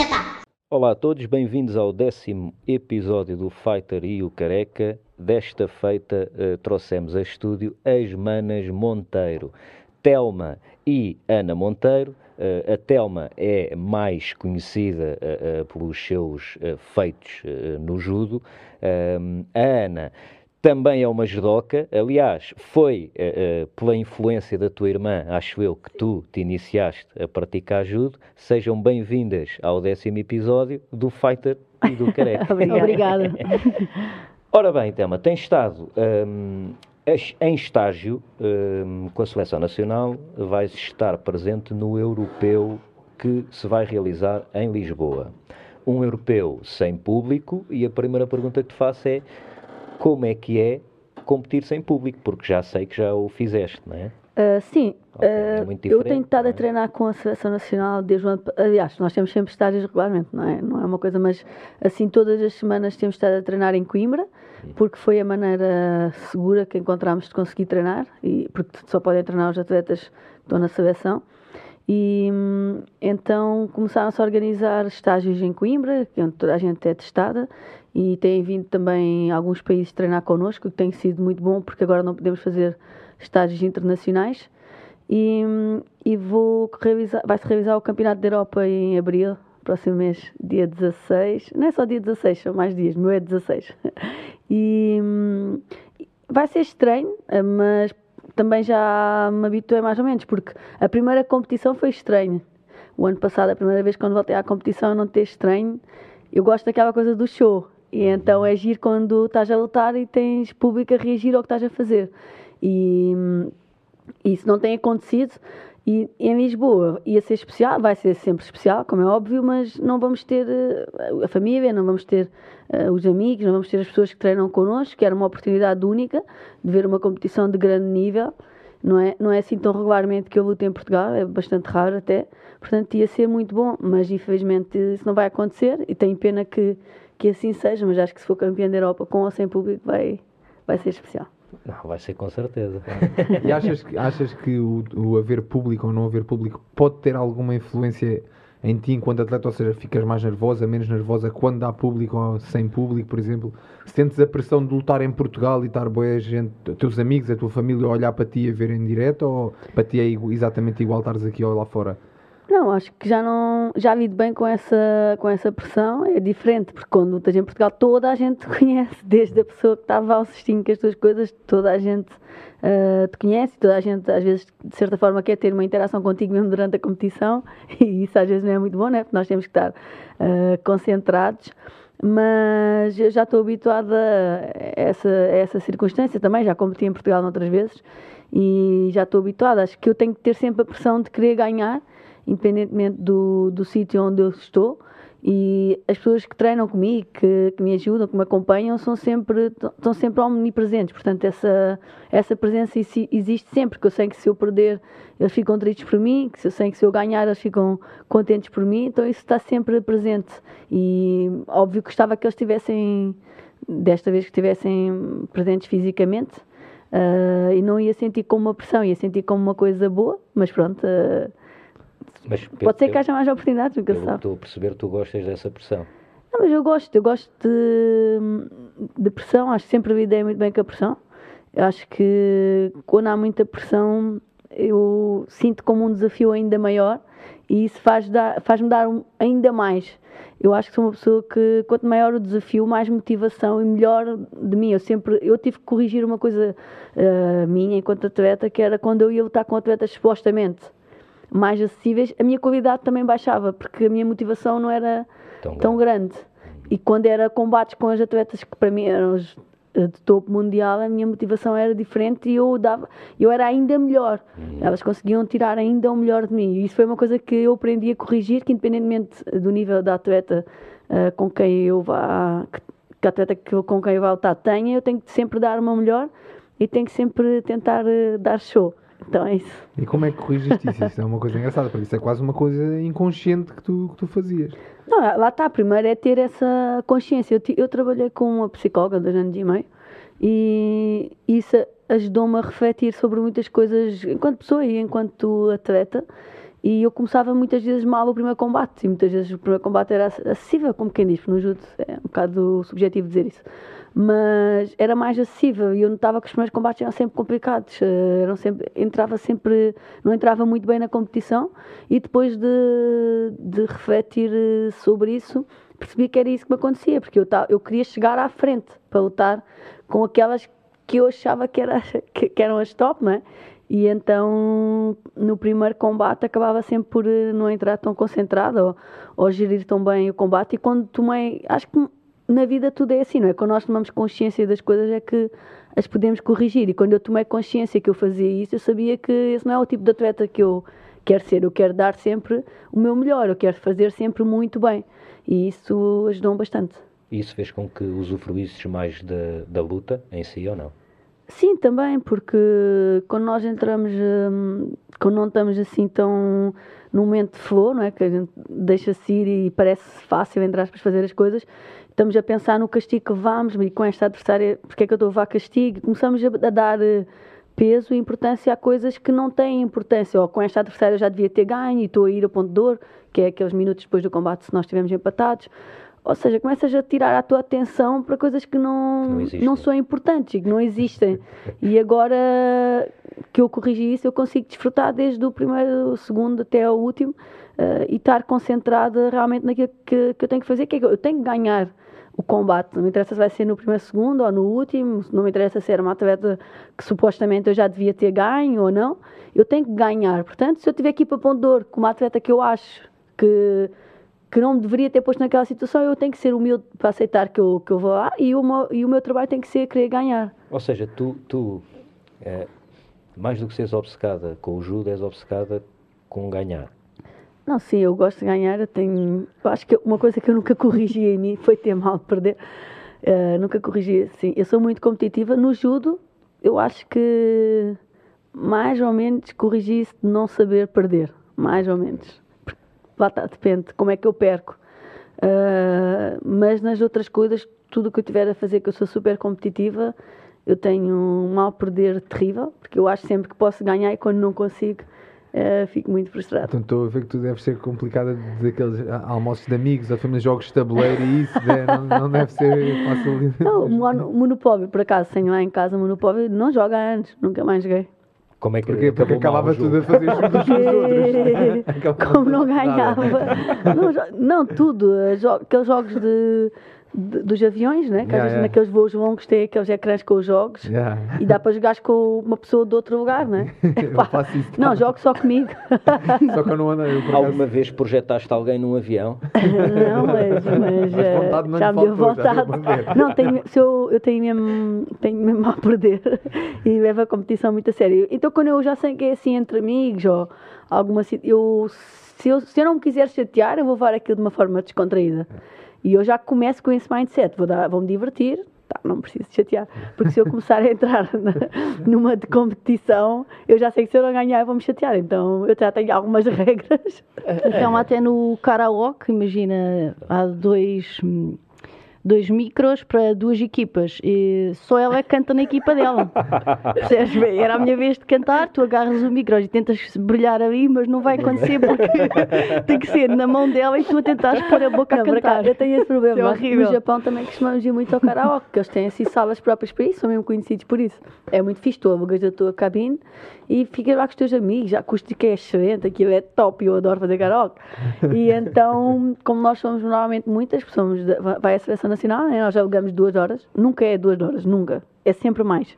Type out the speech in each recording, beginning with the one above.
está. Olá a todos, bem-vindos ao décimo episódio do Fighter e o Careca. Desta feita uh, trouxemos a estúdio as manas Monteiro, Telma e Ana Monteiro. Uh, a Telma é mais conhecida uh, pelos seus feitos no judo. a Ana também é uma judoca. Aliás, foi uh, pela influência da tua irmã, acho eu, que tu te iniciaste a praticar judo. Sejam bem-vindas ao décimo episódio do Fighter e do Careca. Obrigada. Ora bem, Tema, tens estado um, em estágio um, com a Seleção Nacional, vais estar presente no europeu que se vai realizar em Lisboa. Um europeu sem público, e a primeira pergunta que te faço é como é que é competir sem público, porque já sei que já o fizeste, não é? Uh, sim, okay, é uh, eu tenho estado é? a treinar com a Seleção Nacional desde o ano. Aliás, nós temos sempre estágios regularmente, não é? Não é uma coisa, mas assim, todas as semanas temos estado a treinar em Coimbra, porque foi a maneira segura que encontramos de conseguir treinar, e, porque só podem treinar os atletas que estão na seleção. E então começaram-se a organizar estágios em Coimbra, onde toda a gente é testada, e têm vindo também alguns países treinar connosco, que tem sido muito bom, porque agora não podemos fazer estágios internacionais. E, e vou revisar, vai-se revisar o Campeonato da Europa em abril, próximo mês, dia 16. Não é só dia 16, são mais dias, meu é 16. E vai ser estranho, mas também já me habituei mais ou menos, porque a primeira competição foi estranha. O ano passado, a primeira vez quando voltei à competição, não ter estranho. Eu gosto daquela coisa do show. E então é giro quando estás a lutar e tens público a reagir ao que estás a fazer. E isso não tem acontecido. E em Lisboa ia ser especial, vai ser sempre especial, como é óbvio, mas não vamos ter uh, a família, não vamos ter uh, os amigos, não vamos ter as pessoas que treinam connosco, que era uma oportunidade única de ver uma competição de grande nível. Não é, não é assim tão regularmente que eu luto em Portugal, é bastante raro até. Portanto, ia ser muito bom, mas infelizmente isso não vai acontecer e tenho pena que, que assim seja, mas acho que se for campeão da Europa com ou sem público vai, vai ser especial. Não, vai ser com certeza. e achas, achas que o, o haver público ou não haver público pode ter alguma influência em ti enquanto atleta, ou seja, ficas mais nervosa, menos nervosa quando há público ou sem público, por exemplo? Sentes a pressão de lutar em Portugal e estar boa gente, teus amigos, a tua família a olhar para ti a ver em direto ou para ti é exatamente igual estares aqui ou lá fora? Não, acho que já não já lido bem com essa, com essa pressão. É diferente, porque quando estás em Portugal toda a gente te conhece, desde a pessoa que estava ao cestinho com as tuas coisas, toda a gente uh, te conhece, toda a gente às vezes de certa forma quer ter uma interação contigo mesmo durante a competição e isso às vezes não é muito bom, né? porque nós temos que estar uh, concentrados. Mas eu já estou habituada a essa, a essa circunstância também, já competi em Portugal outras vezes e já estou habituada. Acho que eu tenho que ter sempre a pressão de querer ganhar independentemente do, do sítio onde eu estou. E as pessoas que treinam comigo, que, que me ajudam, que me acompanham, são sempre, estão sempre omnipresentes. Portanto, essa, essa presença existe sempre, porque eu sei que se eu perder, eles ficam tristes por mim, que se eu sei que se eu ganhar, eles ficam contentes por mim. Então, isso está sempre presente. E óbvio que gostava que eles estivessem, desta vez, que estivessem presentes fisicamente. Uh, e não ia sentir como uma pressão, ia sentir como uma coisa boa, mas pronto. Uh, mas Pode ser que haja mais oportunidades, nunca sabe. Estou a perceber que tu gostas dessa pressão. Não, mas eu gosto, eu gosto de, de pressão, acho que sempre lidei muito bem com a pressão. Eu acho que quando há muita pressão, eu sinto como um desafio ainda maior e isso faz-me dar, faz dar ainda mais. Eu acho que sou uma pessoa que, quanto maior o desafio, mais motivação e melhor de mim. Eu sempre, eu tive que corrigir uma coisa uh, minha enquanto atleta, que era quando eu ia lutar com atletas supostamente mais acessíveis, a minha qualidade também baixava, porque a minha motivação não era tão, tão grande. grande. E quando era combates com as atletas que para mim eram os eh, de topo mundial, a minha motivação era diferente e eu dava, eu era ainda melhor. Uhum. Elas conseguiam tirar ainda o melhor de mim. E isso foi uma coisa que eu aprendi a corrigir, que independentemente do nível da atleta uh, com quem eu vá, que, atleta que, com quem eu vá lutar tenha, eu tenho que sempre dar meu melhor e tenho que sempre tentar uh, dar show. Então é isso. E como é que corrigiste isso? Isso é uma coisa engraçada, porque isso é quase uma coisa inconsciente que tu, que tu fazias. Não, lá está. Primeiro é ter essa consciência. Eu, eu trabalhei com uma psicóloga dois anos e meio e isso ajudou-me a refletir sobre muitas coisas enquanto pessoa e enquanto atleta. E eu começava muitas vezes mal o primeiro combate, e muitas vezes o primeiro combate era acessível, como quem diz, no judo é um bocado subjetivo dizer isso. Mas era mais acessível e eu notava que os primeiros combates eram sempre complicados, eh, eram sempre, entrava sempre, não entrava muito bem na competição e depois de, de refletir eh, sobre isso, percebi que era isso que me acontecia, porque eu, eu queria chegar à frente para lutar com aquelas que eu achava que, era, que, que eram as top, não é? E então, no primeiro combate, acabava sempre por eh, não entrar tão concentrado ou, ou gerir tão bem o combate. E quando tomei. Acho que na vida tudo é assim, não é? Quando nós tomamos consciência das coisas é que as podemos corrigir. E quando eu tomei consciência que eu fazia isso, eu sabia que esse não é o tipo de atleta que eu quero ser. Eu quero dar sempre o meu melhor, eu quero fazer sempre muito bem. E isso ajudou bastante. E isso fez com que usufruísses mais da, da luta em si ou não? Sim, também, porque quando nós entramos, hum, quando não estamos assim tão num momento de flow, não é? Que a gente deixa-se ir e parece fácil, entre aspas, fazer as coisas, estamos a pensar no castigo que vamos e com esta adversária, porque é que eu estou a levar castigo? Começamos a, dar eh, peso e importância a coisas que não têm importância. Ou com esta adversária já devia ter ganho e estou a ir a ponto de dor, que é aqueles minutos depois do combate se nós estivermos empatados. Ou seja, começas a tirar a tua atenção para coisas que não, não, não são importantes e que não existem. e agora que eu corrigi isso, eu consigo desfrutar desde o primeiro segundo até o último uh, e estar concentrada realmente naquilo que, que eu tenho que fazer, que é que eu tenho que ganhar o combate. Não me interessa se vai ser no primeiro segundo ou no último, não me interessa se era uma atleta que supostamente eu já devia ter ganho ou não. Eu tenho que ganhar. Portanto, se eu tiver aqui para Ponte Dor com uma atleta que eu acho que que não me deveria ter posto naquela situação, eu tenho que ser humilde para aceitar que eu, que eu vou lá e o, meu, e o meu trabalho tem que ser querer ganhar. Ou seja, tu, tu é, mais do que seres obcecada com o judo, és obcecada com ganhar. Não, sim, eu gosto de ganhar. Eu tenho, eu acho que uma coisa que eu nunca corrigi em mim foi ter mal de perder. Uh, nunca corrigi, sim. Eu sou muito competitiva. No judo, eu acho que mais ou menos corrigi isso de não saber perder. Mais ou menos lá está, depende como é que eu perco. Uh, mas nas outras coisas, tudo o que eu tiver a fazer, que eu sou super competitiva, eu tenho um mal perder terrível, porque eu acho sempre que posso ganhar e quando não consigo, uh, fico muito frustrado. Então estou a ver que tu deves ser complicada daqueles almoços de amigos, a família jogos de tabuleiro e isso, né? não, não, deve ser fácil. Não, Monopólio, por acaso, tenho lá em casa Monopólio, não joga há anos, nunca mais joguei. Como é que Porque, porque acabava tudo a fazer junto com os outros. Como não ganhava. Não, não, tudo. Aqueles jogos de, dos aviões, né? Que yeah, às vezes yeah. naqueles voos longos tem aqueles ecrãs com os jogos yeah. e dá para jogar com uma pessoa de outro lugar, né? eu faço isso. Não, jogo só comigo. só que eu não ando. Eu, Alguma vez projetaste alguém num avião? não, mas, mas, mas não já me deu vontade. Não, tenho, se eu, eu tenho mesmo, tenho mesmo a perder e levo a competição muito a sério. Então quando eu já sei que é assim entre amigos ou alguma eu se, eu se eu não me quiser chatear, eu vou levar aquilo de uma forma descontraída. E eu já começo com esse mindset, vou, dar, vou me divertir, tá, não preciso chatear, porque se eu começar a entrar na, numa de competição, eu já sei que se eu não ganhar eu vou me chatear, então eu já tenho algumas regras. Então até no karaoke, imagina, há dois dois micros para duas equipas e só ela canta na equipa dela. Percebes? Era a minha vez de cantar, tu agarras o micro e tentas brilhar ali, mas não vai acontecer porque tem que ser na mão dela e tu a tentares pôr a boca não, a cantar. eu tenho esse problema. É no Japão também costumamos ir muito ao karaoke, que eles têm assim salas próprias para isso, são mesmo conhecidos por isso. É muito fixe, tu alugas a tua cabine e ficas lá com os teus amigos, a acústica é excelente, aquilo é top, eu adoro fazer karaoke. E então, como nós somos normalmente muitas, somos, vai a seleção nacional, né? nós já jogamos duas horas, nunca é duas horas, nunca, é sempre mais.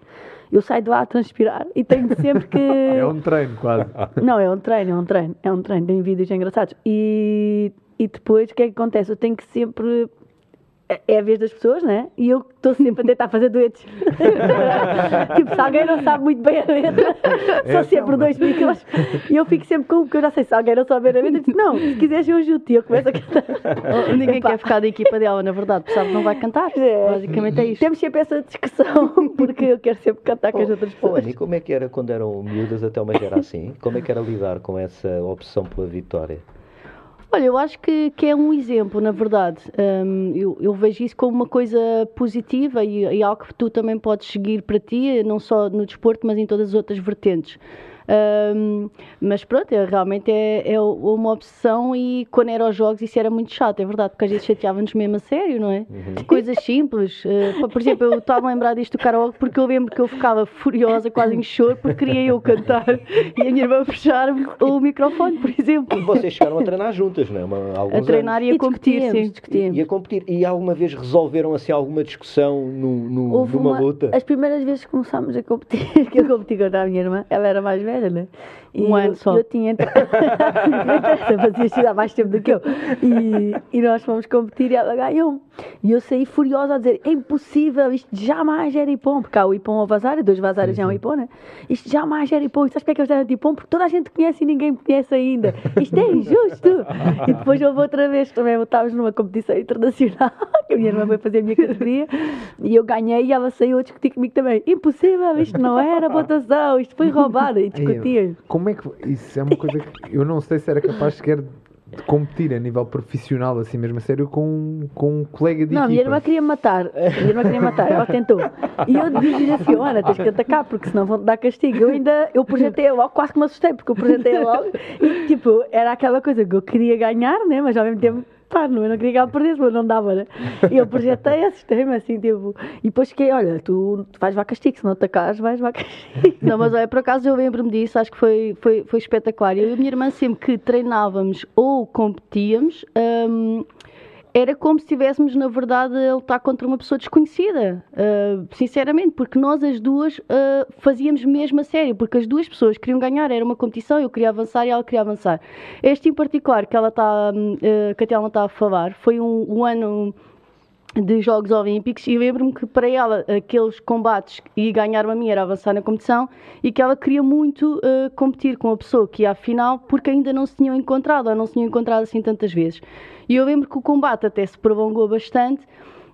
Eu saio de lá a transpirar e tenho sempre que. É um treino, quase. Não, é um treino, é um treino, é um treino, tem vídeos engraçados. E, e depois o que é que acontece? Eu tenho que sempre é a vez das pessoas, né? E eu estou sempre a tentar fazer duetos. tipo, se alguém não sabe muito bem a letra, é são sempre dois micros. E eu fico sempre com o que eu já sei. Se alguém não sabe a letra, eu digo, não, se quiseres eu ajudo e eu começo a cantar. Ninguém quer ficar da equipa dela, na verdade, sabe que não vai cantar. É. Basicamente é isto. Temos sempre essa discussão, porque eu quero sempre cantar com as outras pessoas. E como é que era quando eram miúdas até uma era assim? Como é que era lidar com essa opção pela vitória? Olha, eu acho que, que é um exemplo, na verdade. Um, eu, eu, vejo isso como uma coisa positiva e, e, algo que tu também podes seguir para ti, não só no desporto, mas em todas as outras vertentes. Um, mas pronto, é, realmente é, é, uma obsessão e quando era aos jogos isso era muito chato, é verdade, porque às vezes chateava-nos mesmo a sério, não é? Uhum. Coisas simples. Uh, por exemplo, eu estava a lembrar disto do karaoke porque eu lembro que eu ficava furiosa, quase em choro, porque queria eu cantar e a minha irmã fechar o microfone, por exemplo. E vocês chegaram a treinar juntas, não é? Uma, a treinar anos. e a competir, sim. E, e, a competir. E alguma vez resolveram assim alguma discussão no, no, numa uma, luta? As primeiras vezes que começámos a competir, que eu competi contra a minha irmã, ela era mais velha, né? E um ano só. Eu tinha entrado. fazia estudar mais tempo do que eu. E, e nós fomos competir e ela ganhou. E eu saí furiosa a dizer: é impossível, isto jamais era Ipom. Porque há o Ipom ao Vazário, dois Vazários já é um Ipom, né? Isto jamais era Ipom. E sabes porque é que eles eram Ipom? Porque toda a gente conhece e ninguém conhece ainda. Isto é injusto. e depois houve outra vez também, estávamos numa competição internacional, que a minha irmã foi fazer a minha categoria, e eu ganhei e ela saiu a discutir comigo também. Impossível, isto não era votação, isto foi roubado. E discutia. Como é que. Isso é uma coisa que eu não sei se era capaz sequer de competir a nível profissional, assim mesmo a sério, com, com um colega de Não, equipa. a minha irmã queria matar. A minha irmã queria matar, ela tentou. E eu disse assim: olha, tens que atacar, porque senão vão-te dar castigo. Eu ainda, eu projetei logo, quase que me assustei, porque eu projetei logo. E tipo, era aquela coisa que eu queria ganhar, né? Mas ao mesmo tempo pá, não, eu não queria que ela perdesse, mas não dava, né? E eu projetei, assustei-me assim, tipo, e depois fiquei, olha, tu, vais vá castigo, se não atacares, vais vá castigo. Não, mas olha, por acaso eu lembro-me disso, acho que foi, foi, foi espetacular. Eu e a minha irmã, sempre que treinávamos ou competíamos, hum, era como se estivéssemos, na verdade, a lutar contra uma pessoa desconhecida. Uh, sinceramente, porque nós as duas uh, fazíamos mesmo a sério, porque as duas pessoas queriam ganhar, era uma competição, eu queria avançar e ela queria avançar. Este em particular que ela está, uh, que a Telma está a falar, foi um, um ano de Jogos Olímpicos e lembro-me que para ela aqueles combates e ganhar a mim era avançar na competição e que ela queria muito uh, competir com a pessoa que ia à final porque ainda não se tinham encontrado ou não se tinham encontrado assim tantas vezes. E eu lembro que o combate até se prolongou bastante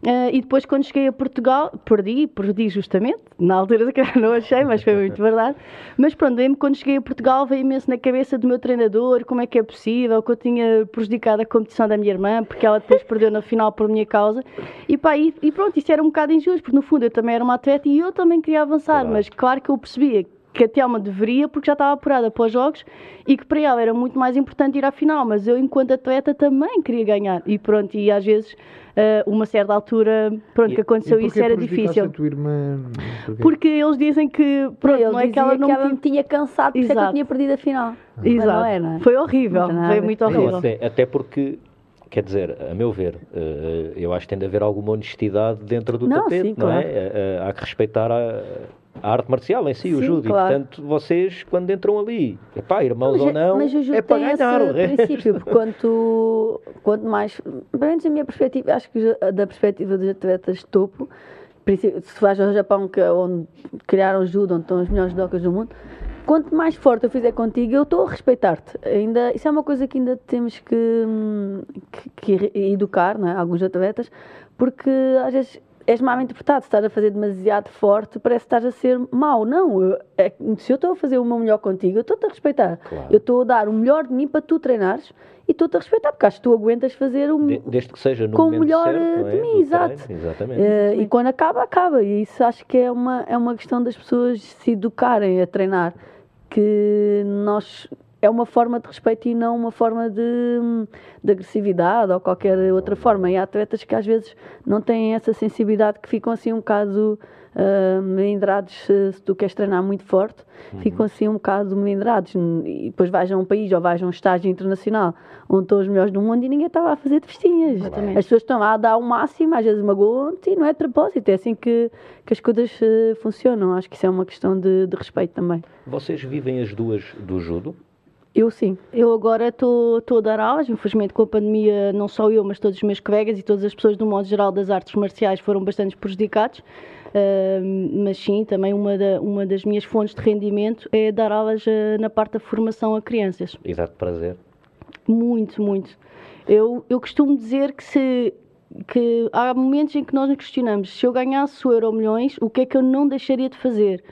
Uh, e depois, quando cheguei a Portugal, perdi, perdi justamente. Na altura não achei, mas foi muito verdade. Mas pronto, lembro quando cheguei a Portugal, veio imenso na cabeça do meu treinador como é que é possível, que eu tinha prejudicado a competição da minha irmã, porque ela depois perdeu na final por minha causa. E pá, e, e pronto, isso era um bocado injusto, porque no fundo eu também era uma atleta e eu também queria avançar, claro. mas claro que eu percebia que a Telma deveria, porque já estava apurada para os jogos e que para ela era muito mais importante ir à final, mas eu, enquanto atleta, também queria ganhar. E pronto, e às vezes, uh, uma certa altura, pronto, e, que aconteceu isso era difícil. A tua irmã? Porquê? Porque eles dizem que, pronto, não, não é que ela não que ela me tinha cansado, porque é que eu tinha perdido a final. Exato. Não é, não é? Foi horrível, foi muito horrível. Não, até, até porque Quer dizer, a meu ver, uh, eu acho que tem de haver alguma honestidade dentro do não, tapete, sim, não claro. é? Uh, há que respeitar a, a arte marcial em si, Sim, o judo. Claro. E, portanto, vocês, quando entram ali, epá, irmãos mas, ou não, mas o judo é para tem ganhar. Esse princípio, porque quanto, quanto mais, pelo menos a minha perspectiva, acho que da perspectiva dos atletas de topo, se vais ao Japão, que é onde criaram o judo, onde estão os melhores docas do mundo, quanto mais forte eu fizer contigo, eu estou a respeitar-te. Ainda, isso é uma coisa que ainda temos que, que, que educar, não é? alguns atletas, porque às vezes és mal interpretado. Se estás a fazer demasiado forte, parece que estás a ser mau. Não, eu, é, se eu estou a fazer o meu melhor contigo, eu estou-te a respeitar. Claro. Eu estou a dar o melhor de mim para tu treinares e estou-te a respeitar, porque acho que tu aguentas fazer o de, Desde que seja no com o melhor certo, de é? mim, exato. Treino, exatamente. Uh, e quando acaba, acaba. E isso acho que é uma, é uma questão das pessoas se educarem a treinar. Que nós é uma forma de respeito e não uma forma de, de, agressividade ou qualquer outra forma. E há atletas que às vezes não têm essa sensibilidade, que ficam assim um bocado uh, melindrados se, se, tu queres treinar muito forte, uhum. ficam assim um bocado melindrados. E depois vais a um país ou vais a um estágio internacional onde estão os melhores do mundo e ninguém estava a fazer de festinhas. As pessoas estão lá a dar o máximo, às vezes magoam-te e não é de propósito. É assim que, que as coisas uh, funcionam. Acho que isso é uma questão de, de respeito também. Vocês vivem as duas do judo? Eu sim. Eu agora estou a dar aulas, infelizmente com a pandemia, não só eu, mas todos os meus colegas e todas as pessoas do modo geral das artes marciais foram bastante prejudicados. Uh, mas sim, também uma, da, uma das minhas fontes de rendimento é dar aulas uh, na parte da formação a crianças. E dá-te prazer? Muito, muito. Eu, eu costumo dizer que se que há momentos em que nós nos questionamos se eu ganhasse o Euro Milhões, o que é que eu não deixaria de fazer?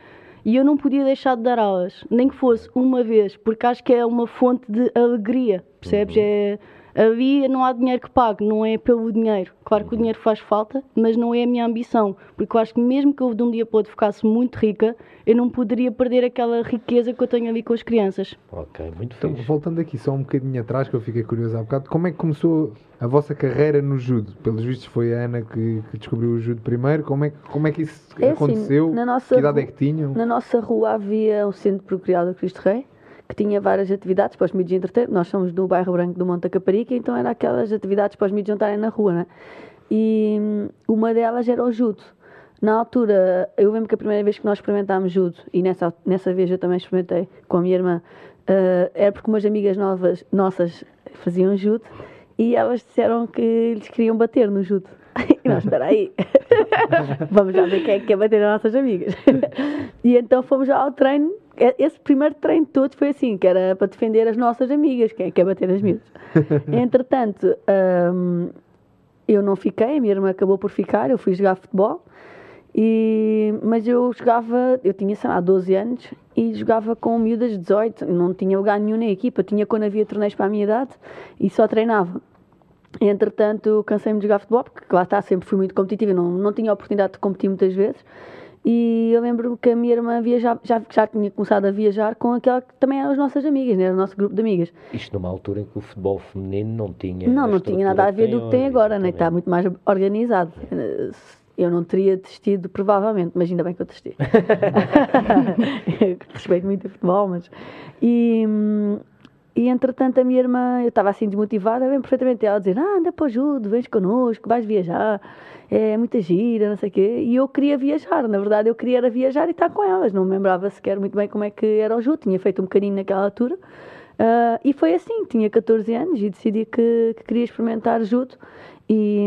E eu não podia deixar de dar aulas, nem que fosse uma vez, porque acho que é uma fonte de alegria, percebes? Uhum. É, Ali não há dinheiro que pague, não é pelo dinheiro. Claro que o dinheiro faz falta, mas não é a minha ambição. Porque eu acho que mesmo que eu de um dia para outro ficasse muito rica, eu não poderia perder aquela riqueza que eu tenho ali com as crianças. Ok, muito então, Voltando aqui só um bocadinho atrás, que eu fiquei curioso há bocado, como é que começou a vossa carreira no judo? Pelos vistos foi a Ana que, que descobriu o judo primeiro. Como é, como é que isso é assim, aconteceu? Assim, na nossa que idade é que tinham? Na nossa rua havia um centro procriado Cristo Rei que tinha várias atividades para os miúdos entreter. Nós somos do bairro Branco do Monte Caparica, então era aquelas atividades para os miúdos jantarem na rua, né? E hum, uma delas era o judo. Na altura, eu lembro que a primeira vez que nós experimentámos judo, e nessa, nessa vez eu também experimentei com a minha irmã, uh, era porque umas amigas novas, nossas faziam judo e elas disseram que lhes queriam bater no judo. E nós, espera aí, vamos já ver quem é que quer bater as nossas amigas. E então fomos ao treino esse primeiro treino todo foi assim, que era para defender as nossas amigas, quem é que quer bater as miúdas. Entretanto, hum, eu não fiquei, a minha irmã acabou por ficar, eu fui jogar futebol, e, mas eu jogava, eu tinha, sei lá, 12 anos e jogava com miúdas de 18, não tinha lugar nenhum na equipa, tinha quando havia torneios para a minha idade e só treinava. Entretanto, cansei-me de jogar futebol, porque lá está, sempre fui muito competitiva, não, não tinha oportunidade de competir muitas vezes. E eu lembro que a minha irmã viajava, já, já tinha começado a viajar com aquela que também eram as nossas amigas, né? era o nosso grupo de amigas. Isto numa altura em que o futebol feminino não tinha. Não, não tinha nada a ver do que tem agora, né? está muito mais organizado. Eu não teria desistido, provavelmente, mas ainda bem que eu desisti. respeito muito o futebol, mas. E, e entretanto a minha irmã, eu estava assim desmotivada, bem perfeitamente ela dizer: Ah, anda para o judo, vens connosco, vais viajar é muita gira, não sei o quê. E eu queria viajar, na verdade eu queria era viajar e estar com elas. Não me lembrava sequer muito bem como é que era o judo, tinha feito um bocadinho naquela altura. Uh, e foi assim, tinha 14 anos e decidi que, que queria experimentar judo. E,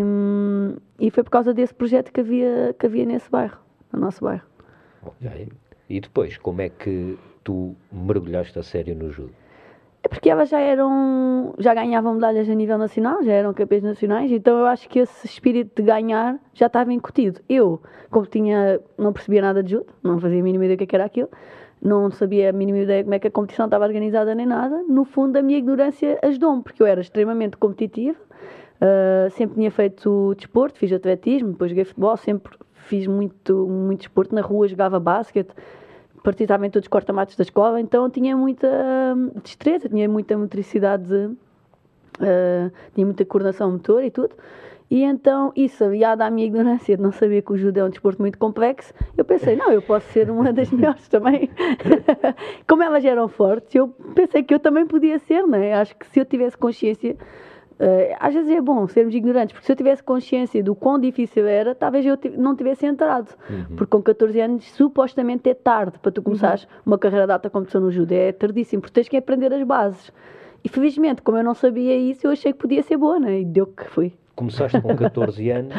e foi por causa desse projeto que havia, que havia nesse bairro, no nosso bairro. E depois, como é que tu mergulhaste a sério no judo? Porque elas já eram, já ganhavam medalhas a nível nacional, já eram campeãs nacionais, então eu acho que esse espírito de ganhar já estava incutido. Eu, como tinha, não percebia nada de judo, não fazia a mínima ideia do que é era aquilo, não sabia a mínima ideia como é que a competição estava organizada nem nada, no fundo a minha ignorância ajudou-me, porque eu era extremamente competitiva, uh, sempre tinha feito desporto, fiz atletismo, depois joguei futebol, sempre fiz muito, muito desporto na rua, jogava basquete, particularmente todos os corta-matos da escola, então tinha muita hum, destreza, tinha muita motricidade, uh, tinha muita coordenação motor e tudo. E então, isso, aliado à minha ignorância de não saber que o judo é um desporto muito complexo, eu pensei, não, eu posso ser uma das melhores também. Como elas eram fortes, eu pensei que eu também podia ser, não é? Acho que se eu tivesse consciência Uh, às vezes é bom sermos ignorantes, porque se eu tivesse consciência do quão difícil era, talvez eu não tivesse entrado. Uhum. Porque com 14 anos, supostamente é tarde para tu começares uhum. uma carreira de alta competição no judo. É tardíssimo, porque tens que aprender as bases. E felizmente, como eu não sabia isso, eu achei que podia ser boa, né? e deu que fui. Começaste com 14 anos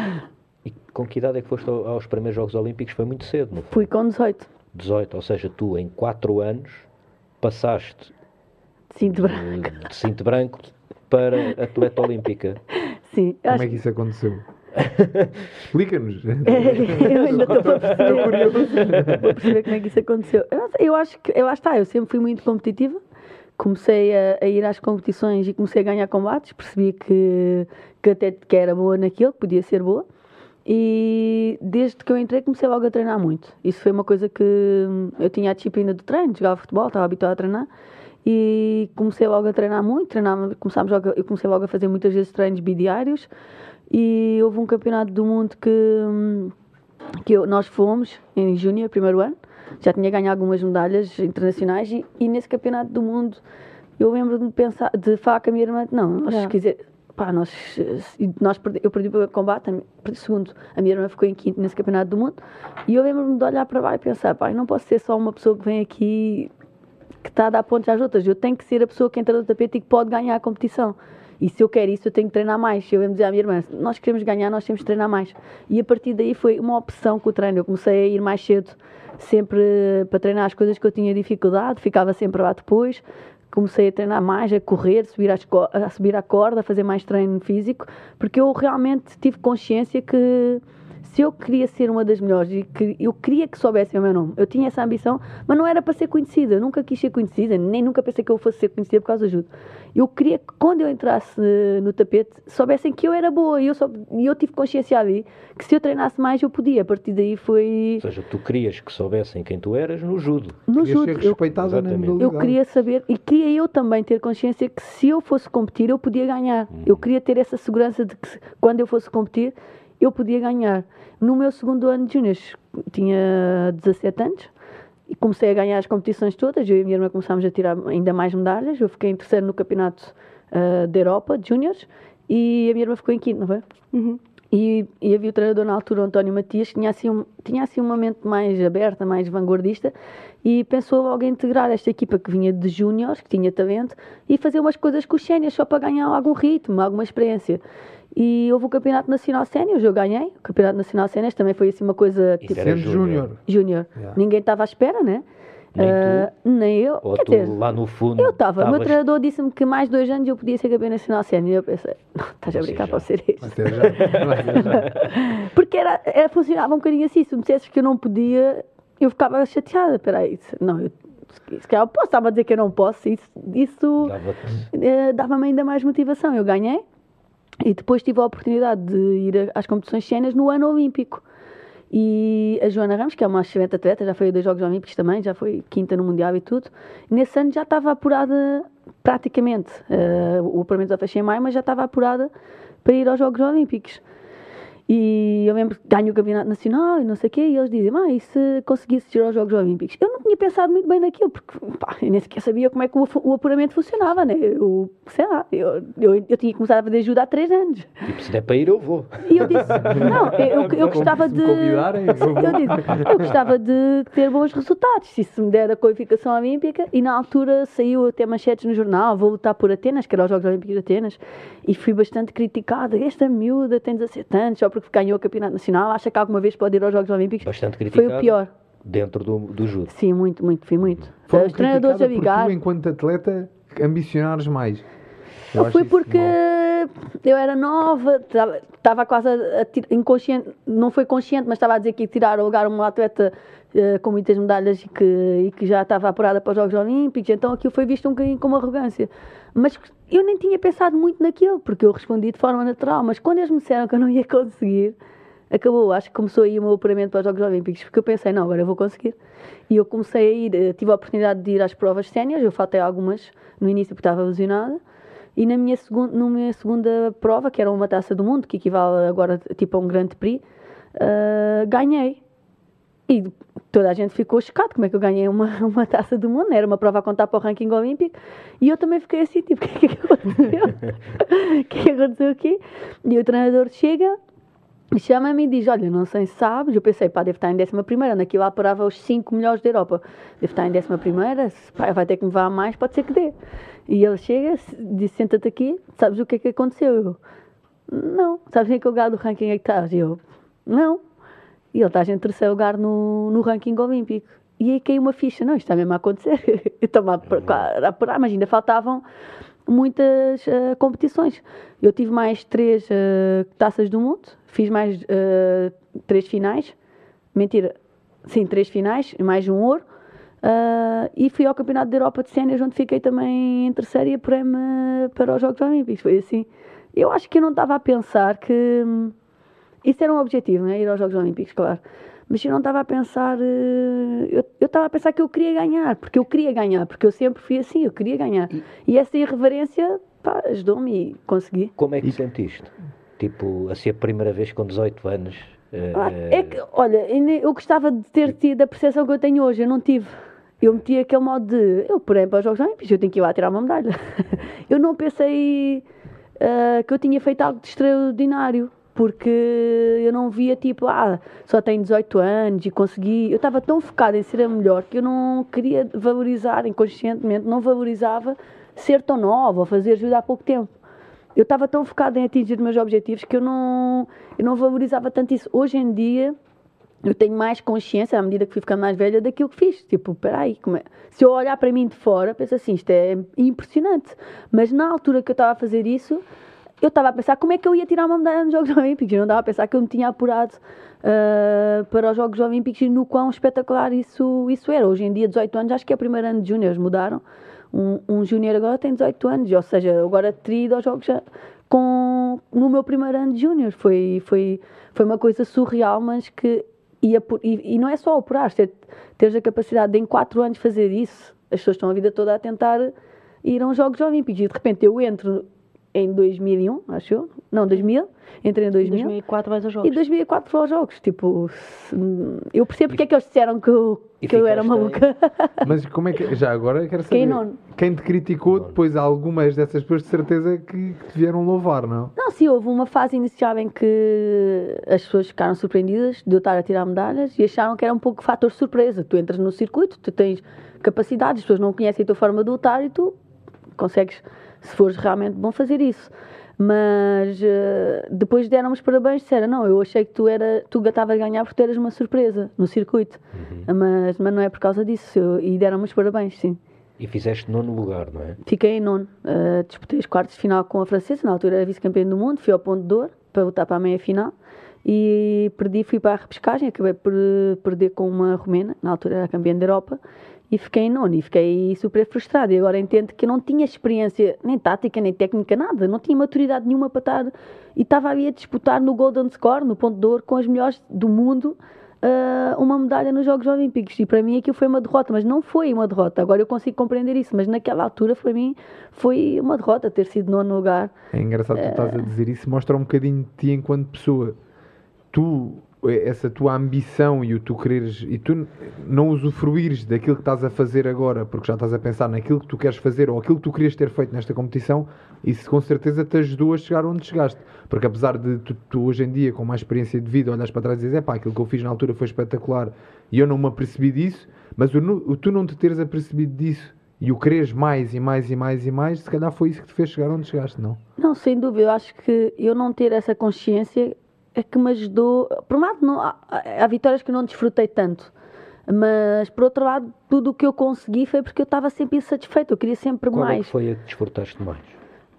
e com que idade é que foste aos primeiros Jogos Olímpicos? Foi muito cedo, não foi? Fui com 18. 18, ou seja, tu em 4 anos passaste de cinto branco, de cinto branco para atleta olímpica. Sim. Como acho... é que isso aconteceu? Explica-nos. Eu ainda estou a perceber. Vou perceber como é que isso aconteceu. Eu, eu acho que, eu, lá está, eu sempre fui muito competitiva. Comecei a, a, ir às competições e comecei a ganhar combates. Percebi que, que até que era boa naquilo, que podia ser boa. E desde que eu entrei comecei logo a treinar muito. Isso foi uma coisa que eu tinha a disciplina do treino, jogava futebol, estava habituada a treinar e comecei logo a treinar muito, treinava, começámos logo, eu comecei logo a fazer muitas vezes treinos bidiários. E houve um campeonato do mundo que, que eu, nós fomos em junho, primeiro ano, já tinha ganho algumas medalhas internacionais e, e nesse campeonato do mundo eu lembro de pensar, de falar com a minha irmã, não, nós quiser, pá, nós, nós perdi, eu perdi o combate, perdi segundo, a minha irmã ficou em quinto nesse campeonato do mundo. E eu lembro-me de olhar para baixo e pensar, pá, não posso ser só uma pessoa que vem aqui que está a dar pontos às outras. Eu tenho que ser a pessoa que entra no tapete e que pode ganhar a competição. E se eu quero isso, eu tenho que treinar mais. Eu ia dizer à minha irmã: nós queremos ganhar, nós temos que treinar mais. E a partir daí foi uma opção com o treino. Eu comecei a ir mais cedo, sempre para treinar as coisas que eu tinha dificuldade, ficava sempre lá depois. Comecei a treinar mais, a correr, subir a subir a corda, a fazer mais treino físico, porque eu realmente tive consciência que se eu queria ser uma das melhores e que eu queria que soubessem o meu nome, eu tinha essa ambição, mas não era para ser conhecida, eu nunca quis ser conhecida, nem nunca pensei que eu fosse ser conhecida por causa do judo. Eu queria que quando eu entrasse no tapete soubessem que eu era boa e eu, só, e eu tive consciência ali que se eu treinasse mais eu podia. A partir daí foi. Ou seja, tu querias que soubessem quem tu eras no judo. No Querias judo. ser respeitada eu, na eu queria saber e queria eu também ter consciência que se eu fosse competir eu podia ganhar. Eu queria ter essa segurança de que quando eu fosse competir eu podia ganhar. No meu segundo ano de júniores, tinha 17 anos, e comecei a ganhar as competições todas. Eu e a minha irmã começámos a tirar ainda mais medalhas. Eu fiquei em terceiro no campeonato ah, da Europa de júniores e a minha irmã ficou em quinto, não foi? E, e havia o treinador na altura, António Matias, que tinha assim, um, tinha assim uma mente mais aberta, mais vanguardista, e pensou logo em integrar esta equipa que vinha de júniores, que tinha talento, e fazer umas coisas com os séniores só para ganhar algum ritmo, alguma experiência. E houve o Campeonato Nacional Séniores, eu ganhei. O Campeonato Nacional Séniores também foi assim uma coisa Isso tipo era júnior. júnior. Yeah. Ninguém estava à espera, né? Nem tu? Ah, nem eu. Ou Quer tu dizer, lá no fundo. eu estava. O meu treinador disse-me que mais dois anos eu podia ser campeão nacional sénior. E eu pensei, não, estás a brincar para ser isto. Já. Porque era, era, funcionava um bocadinho assim. Se me dissesses que eu não podia, eu ficava chateada. Espera aí, não, eu, se calhar eu posso, estava a dizer que eu não posso. Isso, isso eh, dava-me ainda mais motivação. Eu ganhei e depois tive a oportunidade de ir às competições cenas no ano olímpico. E a Joana Ramos, que é uma excelente atleta, já foi a dois Jogos Olímpicos também, já foi quinta no Mundial e tudo. Nesse ano já estava apurada praticamente. eh, o apuramento já fechei em maio, mas já estava apurada para ir aos Jogos Olímpicos. E eu lembro que ganho o Campeonato Nacional e não sei o quê, e eles dizem, ah, e se conseguisse ir aos Jogos Olímpicos? Eu não tinha pensado muito bem naquilo, porque pá, eu nem sequer sabia como é que o, o apuramento funcionava, né? Eu, sei lá, eu, eu, eu tinha começado a fazer ajuda há três anos. Tipo, se der para ir, eu vou. E eu disse, não, eu, eu, eu gostava Se de. convidarem, eu vou. Eu disse, eu gostava de ter bons resultados. Se isso me der a qualificação olímpica, e na altura saiu até manchetes no jornal, vou lutar por Atenas, que era os Jogos Olímpicos de Atenas, e fui bastante criticada. Esta miúda tem 17 anos, só porque ganhou o Campeonato Nacional, acha que alguma vez pode ir aos Jogos Olímpicos. Bastante Foi criticado. o pior. Dentro do, do judo. Sim, muito, muito, fui muito. Foram Os treinadores a vigar. tu, enquanto atleta, ambicionares mais. Eu foi porque eu era nova, estava quase a, a inconsciente, não foi consciente, mas estava a dizer que ia tirar o lugar a uma atleta eh, com muitas medalhas e que, e que já estava apurada para os Jogos Olímpicos, então aquilo foi visto um bocadinho como arrogância. Mas eu nem tinha pensado muito naquilo, porque eu respondi de forma natural, mas quando eles me disseram que eu não ia conseguir, acabou, acho que começou aí o meu apuramento para os Jogos Olímpicos, porque eu pensei, não, agora eu vou conseguir. E eu comecei a ir, eh, tive a oportunidade de ir às provas séniores, eu faltei algumas no início porque estava lesionada, e na minha, segun, na minha segunda prova, que era uma taça do mundo, que equivale agora tipo a um grande prix, ah, ganhei. E toda a gente ficou chocado, como é que eu ganhei uma, uma taça do mundo? Era uma prova a contar para o ranking olímpico. E eu também fiquei assim, tipo, o que é que aconteceu? O que é que aconteceu aqui? E o treinador chega, chama-me e diz, olha, não sei se sabes, eu pensei, pá, deve estar em décima primeira, naquilo lá parava os cinco melhores da Europa, deve estar em décima primeira, pá, vai ter que me levar a mais, pode ser que dê. E ele chega, diz, senta-te aqui, sabes o que é que aconteceu? Eu, não, sabes em que lugar do ranking é que estás? E eu, não. E ele estás em terceiro lugar no, no ranking olímpico. E aí caiu uma ficha, não, isto está mesmo a acontecer. Estava apurar, a apurar, mas ainda faltavam muitas eh, competições. Eu tive mais três eh, taças do mundo, fiz mais eh, três finais, mentira, sim, três finais, mais um ouro. ah, e fui ao Campeonato da Europa de Séniores, onde fiquei também em terceiro e para os Jogos Olímpicos. Foi assim. Eu acho que eu não estava a pensar que. Isso era um objetivo, né? ir aos Jogos Olímpicos, claro. Mas eu não estava a pensar. eh, Eu eu estava a pensar que eu queria ganhar, porque eu queria ganhar, porque eu sempre fui assim, eu queria ganhar. E essa irreverência pá, ajudou-me e consegui. Como é que sentiste? Tipo, assim, a primeira vez com 18 anos. eh, Ah, É que, olha, eu gostava de ter tido a percepção que eu tenho hoje, eu não tive. Eu meti aquele modo de, eu porém para os Jogos Olímpicos, eu tenho que ir lá tirar uma medalha. eu não pensei ah, que eu tinha feito algo de extraordinário, porque eu não via tipo, ah, só tenho 18 anos e consegui. Eu estava tão focada em ser a melhor que eu não queria valorizar inconscientemente, não valorizava ser tão nova ou fazer ajuda há pouco tempo. Eu estava tão focada em atingir meus objetivos que eu não, eu não valorizava tanto isso. Hoje em dia, eu tenho mais consciência, à medida que fui ficando mais velha, daquilo que fiz. Tipo, peraí, como é? se eu olhar para mim de fora, penso assim, isto é impressionante. Mas na altura que eu estava a fazer isso, eu estava a pensar como é que eu ia tirar uma medalha nos Jogos Olímpicos. Eu não estava a pensar que eu me tinha apurado uh, para os Jogos Olímpicos e no quão espetacular isso, isso era. Hoje em dia, 18 anos, acho que é o primeiro ano de júniores, mudaram. Um, um júnior agora tem 18 anos, ou seja, agora teria ido aos Jogos já com, no meu primeiro ano de júnior. Foi, foi, foi uma coisa surreal, mas que por, e, e, não é só apurar, ter, teres a capacidade de em 4 anos fazer isso. As pessoas estão a vida toda a tentar ir a Jogos Olímpicos e de repente eu entro em 2001, acho eu. Não, 2000. Entrei em 2000. 2004 vais aos Jogos. E 2004 vou aos Jogos. Tipo, eu percebo porque é que eles disseram que eu, que eu era maluca. Mas como é que. Já agora quero saber. Quem, não? quem te criticou, depois algumas dessas pessoas de certeza que, que te vieram louvar, não? Não, sim, houve uma fase inicial em que as pessoas ficaram surpreendidas de eu estar a tirar medalhas e acharam que era um pouco fator surpresa. Tu entras no circuito, tu tens capacidades, as pessoas não conhecem a tua forma de lutar e tu consegues se fores realmente bom fazer isso. Mas uh, depois deram os parabéns, disseram, não, eu achei que tu, era, tu estavas a ganhar porque tu eras uma surpresa no circuito. Uhum. Mas, mas não é por causa disso. Eu, e deram-me os parabéns, sim. E fizeste nono lugar, não é? Fiquei em nono. Uh, disputei os quartos de final com a francesa, na altura era vice-campeã do mundo, fui ao ponto de ouro para lutar para a meia-final. E perdi, fui para a repescagem, acabei por perder com uma romena, na altura era campeã da Europa e fiquei em nono e fiquei super frustrado. E agora entendo que eu não tinha experiência, nem tática, nem técnica, nada. Não tinha maturidade nenhuma para estar. E estava ali a disputar no Golden Score, no ponto de ouro, com as melhores do mundo, uh, uma medalha nos Jogos Olímpicos. E para mim aquilo foi uma derrota, mas não foi uma derrota. Agora eu consigo compreender isso, mas naquela altura, para mim, foi uma derrota ter sido nono lugar. É engraçado uh, tu estás a ah. dizer isso, mostra um bocadinho de ti enquanto pessoa. Tu essa tua ambição e o tu quereres e tu não usufruires daquilo que estás a fazer agora porque já estás a pensar naquilo que tu queres fazer ou aquilo que tu querias ter feito nesta competição, isso com certeza te ajudou a chegar onde chegaste. Porque apesar de tu, tu hoje em dia, com mais experiência de vida, olhas para trás e dizes: é pá, aquilo que eu fiz na altura foi espetacular e eu não me apercebi disso, mas o, o tu não te teres apercebido disso e o quereres mais e mais e mais e mais, se calhar foi isso que te fez chegar onde chegaste, não? Não, sem dúvida. Eu acho que eu não ter essa consciência é que me ajudou. Por um lado, não, há, há vitórias que não desfrutei tanto, mas por outro lado, tudo o que eu consegui foi porque eu estava sempre insatisfeito, eu queria sempre Qual mais. Qual é que foi a que desfrutaste mais?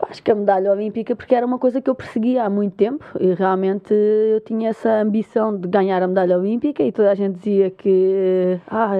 Acho que a medalha olímpica, porque era uma coisa que eu perseguia há muito tempo e realmente eu tinha essa ambição de ganhar a medalha olímpica e toda a gente dizia que ah,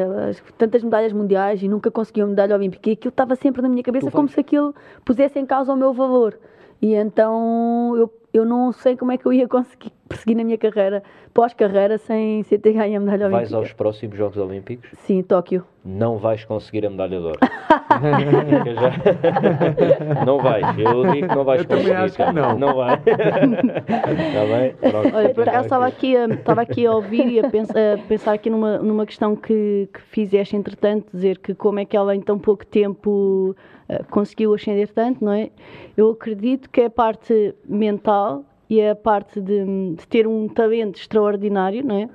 tantas medalhas mundiais e nunca consegui uma medalha olímpica e aquilo estava sempre na minha cabeça como se aquilo pusesse em causa o meu valor. E então eu eu não sei como é que eu ia conseguir perseguir na minha carreira, pós-carreira, sem, sem ter ganho a medalha vais olímpica. Vais aos próximos Jogos Olímpicos? Sim, Tóquio. Não vais conseguir a medalha de ouro. não vais, eu digo que não vais eu conseguir. Acho que não. não vai. Está bem? Pronto. Olha, por acaso estava aqui, a, estava aqui a ouvir e a pensar, a pensar aqui numa, numa questão que, que fizeste, entretanto, dizer que como é que ela em tão pouco tempo uh, conseguiu ascender tanto, não é? Eu acredito que é a parte mental e a parte de, de ter um talento extraordinário, não é?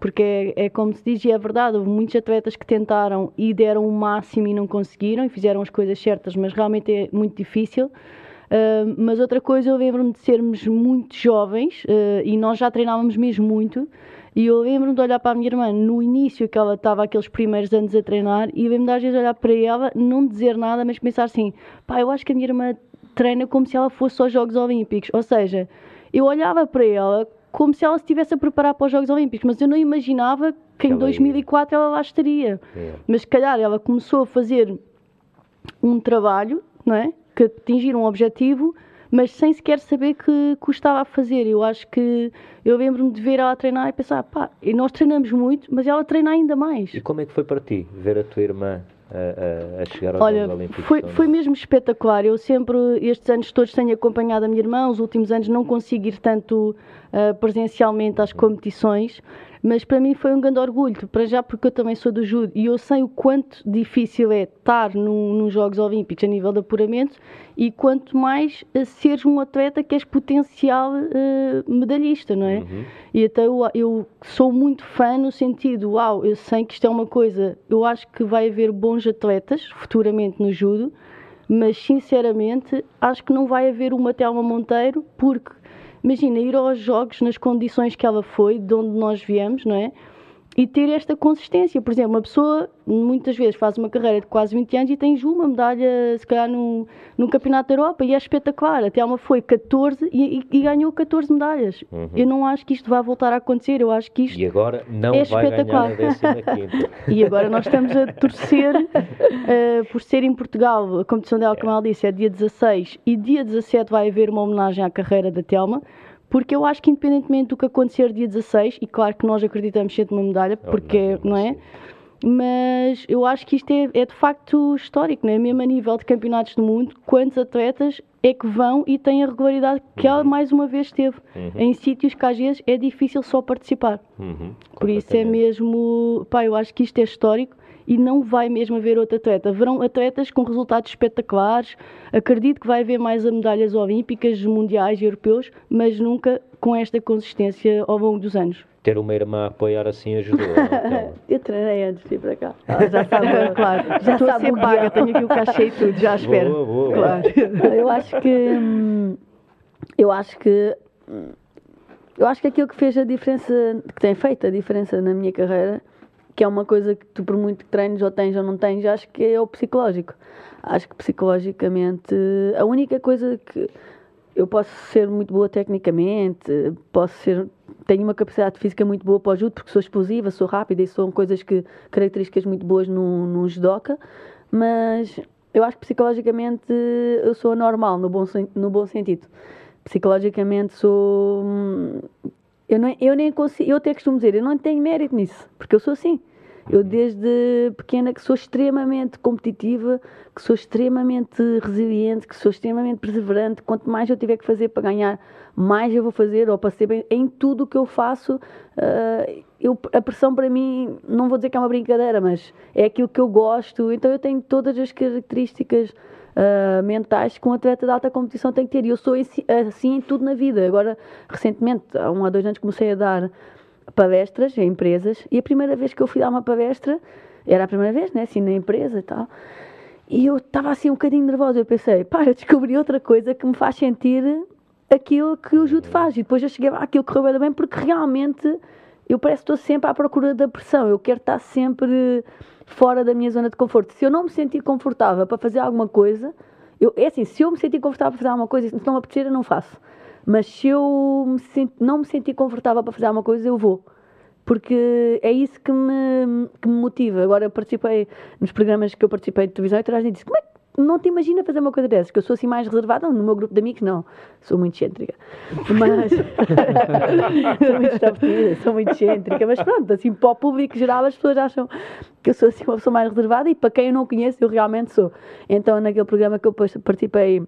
Porque é, é, como se diz, e é verdade, houve muitos atletas que tentaram e deram o máximo e não conseguiram e fizeram as coisas certas, mas realmente é muito difícil. Uh, mas outra coisa, eu lembro-me de sermos muito jovens uh, e nós já treinávamos mesmo muito. E eu lembro-me de olhar para a minha irmã no início, que ela estava aqueles primeiros anos a treinar, e lembro-me de às vezes olhar para ela, não dizer nada, mas pensar assim: pá, eu acho que a minha irmã treina como se ela fosse aos Jogos Olímpicos. Ou seja, eu olhava para ela como se ela se estivesse a preparar para os Jogos Olímpicos, mas eu não imaginava que em 2004 ela lá estaria. É. Mas se calhar ela começou a fazer um trabalho, não é? Que atingir um objetivo, mas sem sequer saber que, que o estava a fazer. Eu acho que eu lembro-me de ver ela treinar e pensar, pá, e nós treinamos muito, mas ela treina ainda mais. E como é que foi para ti ver a tua irmã a, a, chegar aos Olha, Jogos Olímpicos? Foi, foi mesmo espetacular. Eu sempre, estes anos todos, tenho acompanhado a minha irmã. Os últimos anos não consigo ir tanto uh, presencialmente às competições, mas para mim foi um grande orgulho, para já porque eu também sou do judo e eu sei o quanto difícil é estar num, nos Jogos Olímpicos a nível de apuramento e quanto mais uh, seres um atleta que és potencial uh, medalhista, não é? Uhum. E até eu, eu, sou muito fã no sentido, uau, eu sei que isto é uma coisa, eu acho que vai haver bons atletas futuramente no judo, mas sinceramente acho que não vai haver uma Telma Monteiro porque Imagina, ir aos jogos nas condições que ela foi, de onde nós viemos, não é? E ter esta consistência. Por exemplo, uma pessoa muitas vezes faz uma carreira de quase 20 anos e tem uma medalha, se calhar, no, no Campeonato da Europa e é espetacular. Até uma foi 14 e, e, e ganhou 14 medalhas. Uhum. Eu não acho que isto vá voltar a acontecer. Eu acho que isto e agora não é vai espetacular. E agora nós estamos a torcer uh, por ser em Portugal. A competição dela, como ela disse, é dia 16 e dia 17 vai haver uma homenagem à carreira da Telma. Porque eu acho que independentemente do que acontecer dia 16, e claro que nós acreditamos sempre numa medalha, porque, não é? Mas eu acho que isto é, é de facto histórico, não é? Mesmo a nível de campeonatos do mundo, quantos atletas é que vão e têm a regularidade que ela uhum. mais uma vez teve uhum. em sítios que às vezes é difícil só participar. Uhum. Por isso é mesmo, pá, eu acho que isto é histórico e não vai mesmo haver outro atleta. Haverão atletas com resultados espetaculares. Acredito que vai haver mais medalhas olímpicas, mundiais e europeus, mas nunca com esta consistência ao longo dos anos. Ter uma irmã a apoiar assim ajudou. Então. eu treinei antes de ir para cá. Ela já sabe, claro. Já estou a ser paga, tenho aqui o cachê e tudo, já espero. Boa, boa, claro. Eu acho que. Hum, eu acho que. Hum, eu acho que aquilo que fez a diferença, que tem feito a diferença na minha carreira, que é uma coisa que tu, por muito que treines ou tens ou não tens, acho que é o psicológico. Acho que psicologicamente a única coisa que eu posso ser muito boa tecnicamente, posso ser tenho uma capacidade física muito boa para o judo porque sou explosiva, sou rápida e são coisas que características muito boas num, num judoca, mas eu acho que psicologicamente eu sou anormal no bom, no bom sentido. Psicologicamente sou hum, eu, não, eu nem consigo, eu até costumo dizer, eu não tenho mérito nisso, porque eu sou assim. Eu desde pequena que sou extremamente competitiva, que sou extremamente resiliente, que sou extremamente perseverante. Quanto mais eu tiver que fazer para ganhar, mais eu vou fazer, ou para ser bem, em tudo o que eu faço. Uh, eu, a pressão para mim, não vou dizer que é uma brincadeira, mas é aquilo que eu gosto. Então eu tenho todas as características uh, mentais que um atleta de alta competição tem que ter. E eu sou assim em tudo na vida. Agora, recentemente, há um a dois anos, comecei a dar palestras em empresas e a primeira vez que eu fui dar uma palestra, era a primeira vez, né, assim, na empresa e tal, e eu estava assim um bocadinho nervosa. Eu pensei, pá, eu descobri outra coisa que me faz sentir aquilo que o judo faz. E depois eu cheguei lá, aquilo correu bem, porque realmente eu parece que estou sempre à procura da pressão. Eu quero estar sempre fora da minha zona de conforto. Se eu não me sentir confortável para fazer alguma coisa, eu, é assim, se eu me sentir confortável para fazer alguma coisa, se não apetecer, eu não faço. Mas se eu me sent, não me sentir confortável para fazer alguma coisa, eu vou. Porque é isso que me, que me motiva. Agora, eu participei nos programas que eu participei de televisão e toda a gente disse: como é que não te imagina fazer uma coisa dessas, que eu sou assim mais reservada, no meu grupo de amigos não, sou muito excêntrica, mas sou muito extrovertida, sou muito excêntrica, mas pronto, assim para o público geral as pessoas acham que eu sou assim uma pessoa mais reservada e para quem eu não conheço eu realmente sou. Então naquele programa que eu participei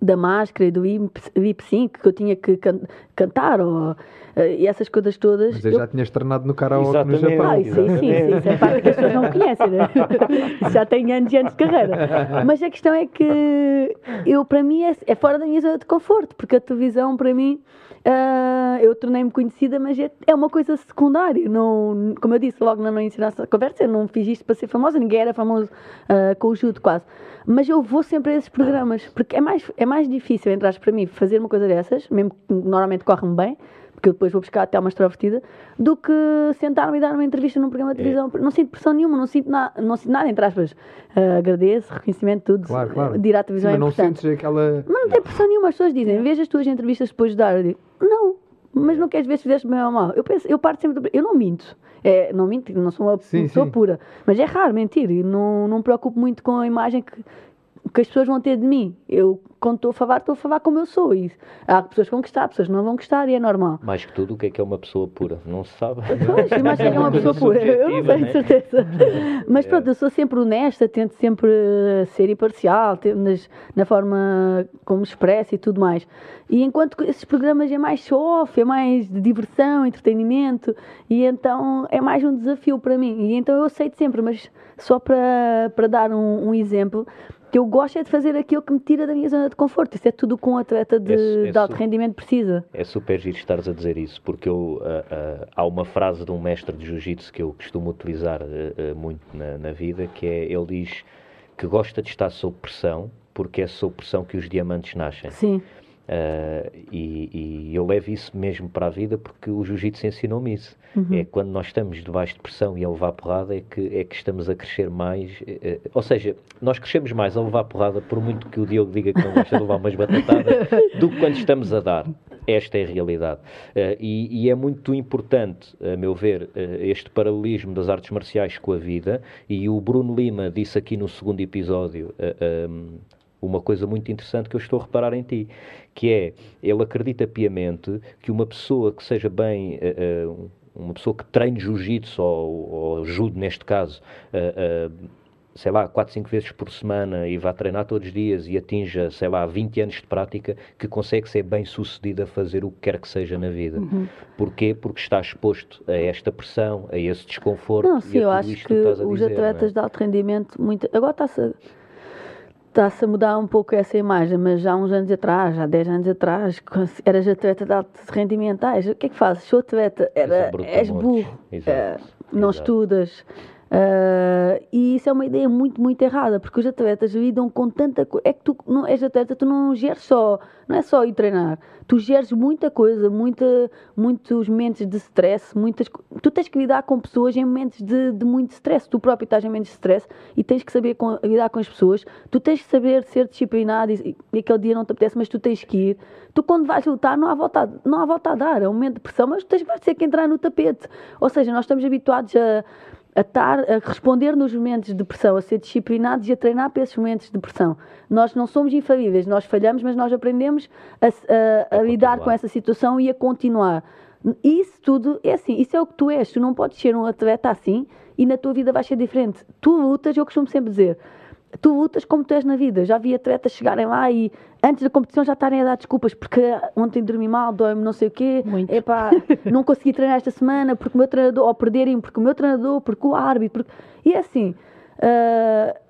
da máscara e do VIP 5 que eu tinha que can cantar ou, uh, e essas coisas todas. Mas eu, eu... já tinhas treinado no karaoke no Japão. Ah, sim, sim, sim, isso é parte que as pessoas não conhecem, né? já tenho anos e anos de carreira. Mas a questão é que eu, para mim, é, é fora da minha zona de conforto, porque a televisão, para mim, Uh, eu tornei-me conhecida, mas é, é, uma coisa secundária. Não, como eu disse logo no início da nossa conversa, eu não fiz isto para ser famosa, ninguém era famoso uh, com o judo quase. Mas eu vou sempre a esses programas, porque é mais, é mais difícil, entrar para mim, fazer uma coisa dessas, mesmo que normalmente corre-me bem, porque eu depois vou buscar até uma extrovertida, do que sentar-me e dar uma entrevista num programa de é. televisão. É. Não sinto pressão nenhuma, não sinto, na, não sinto nada, entre aspas. Uh, agradeço, reconhecimento, tudo. Claro, claro. De ir à televisão Sim, mas é não sentes aquela... Mas não tem pressão nenhuma, as pessoas dizem, veja as tuas entrevistas depois de dar. Eu digo, não, mas não queres ver se fizeste bem ou mal. Eu, penso, eu parto sempre do... Eu não minto. É, não minto, não sou uma sim, pessoa sim. pura. Mas é raro mentir. E não, não me preocupo muito com a imagem que, que as pessoas vão ter de mim. Eu, quando estou a falar, estou a falar como eu sou. E há pessoas que vão gostar, pessoas que não vão gostar e é normal. Mais que tudo, o que é que é uma pessoa pura? Não se sabe. Pois, mas que é uma pessoa pura? Eu não sei, de né? certeza. Mas pronto, eu sou sempre honesta, tento sempre ser imparcial, nas, na forma como expresso e tudo mais. E enquanto esses programas é mais show-off, é mais de diversão, entretenimento, e então é mais um desafio para mim. E então eu aceito sempre, mas só para, para dar um, um exemplo, que eu gosto é de fazer aquilo que me tira da minha zona de conforto. Isso é tudo com um atleta de, é, é de alto rendimento precisa. É super giro estares a dizer isso, porque eu, uh, uh, há uma frase de um mestre de jiu-jitsu que eu costumo utilizar uh, muito na, na, vida, que é, ele diz que gosta de estar sob pressão, porque é sob pressão que os diamantes nascem. Sim. Uh, e, e, eu levo isso mesmo para a vida porque o jiu-jitsu ensinou-me isso. Uhum. É quando nós estamos debaixo de pressão e a levar porrada é que, é que estamos a crescer mais. Uh, ou seja, nós crescemos mais a levar porrada, por muito que o Diogo diga que não gosta de levar umas batatadas, do que quando estamos a dar. Esta é a realidade. Uh, e, e, é muito importante, a meu ver, este paralelismo das artes marciais com a vida. E o Bruno Lima disse aqui no segundo episódio uma coisa muito interessante que eu estou a reparar em ti, que é, ele acredita piamente que uma pessoa que seja bem, uh, uh, uma pessoa que treine jiu-jitsu ou, ou judo neste caso, uh, sei lá, 4, 5 vezes por semana e vá treinar todos os dias e atinja, sei lá, 20 anos de prática, que consegue ser bem sucedido a fazer o que quer que seja na vida. Uhum. Porquê? Porque está exposto a esta pressão, a esse desconforto. Não, sim, eu acho que, que os dizer, atletas é? de alto rendimento, muito... agora está-se está-se a mudar um pouco essa imagem, mas já há uns anos atrás, há 10 anos atrás, eras atleta de alto rendimento, ah, o que é que fazes? Sou atleta, era, és burro, uh, não Exato. estudas. Uh, e isso é uma ideia muito, muito errada, porque os atletas lidam com tanta coisa. É que tu não és atleta, tu não geres só, não é só ir treinar, tu geres muita coisa, muita, muitos momentos de stress, muitas, tu tens que lidar com pessoas em momentos de, de muito stress, tu próprio estás em momentos de stress e tens que saber com, lidar com as pessoas, tu tens que saber ser disciplinado e, e, aquele dia não te apetece, mas tu tens que ir. Tu quando vais lutar não há volta a, não há volta a dar, é um momento de pressão, mas tu tens, vais ter que entrar no tapete. Ou seja, nós estamos habituados a a, a responder nos momentos de pressão, a ser disciplinados e a treinar para esses momentos de pressão. Nós não somos infalíveis, nós falhamos, mas nós aprendemos a, a, a lidar com essa situação e a continuar. Isso tudo é assim, isso é o que tu és. Tu não podes ser um atleta assim e na tua vida vai ser diferente. Tu lutas, eu costumo sempre dizer, tu lutas como tu és na vida. Já vi atletas chegarem lá e antes da competição já estarem a dar desculpas porque ontem dormi mal, dói-me não sei o quê, Muito. Epá, não consegui treinar esta semana porque o meu treinador, ou perderem porque o meu treinador, porque o árbitro, porque... e é assim. Uh,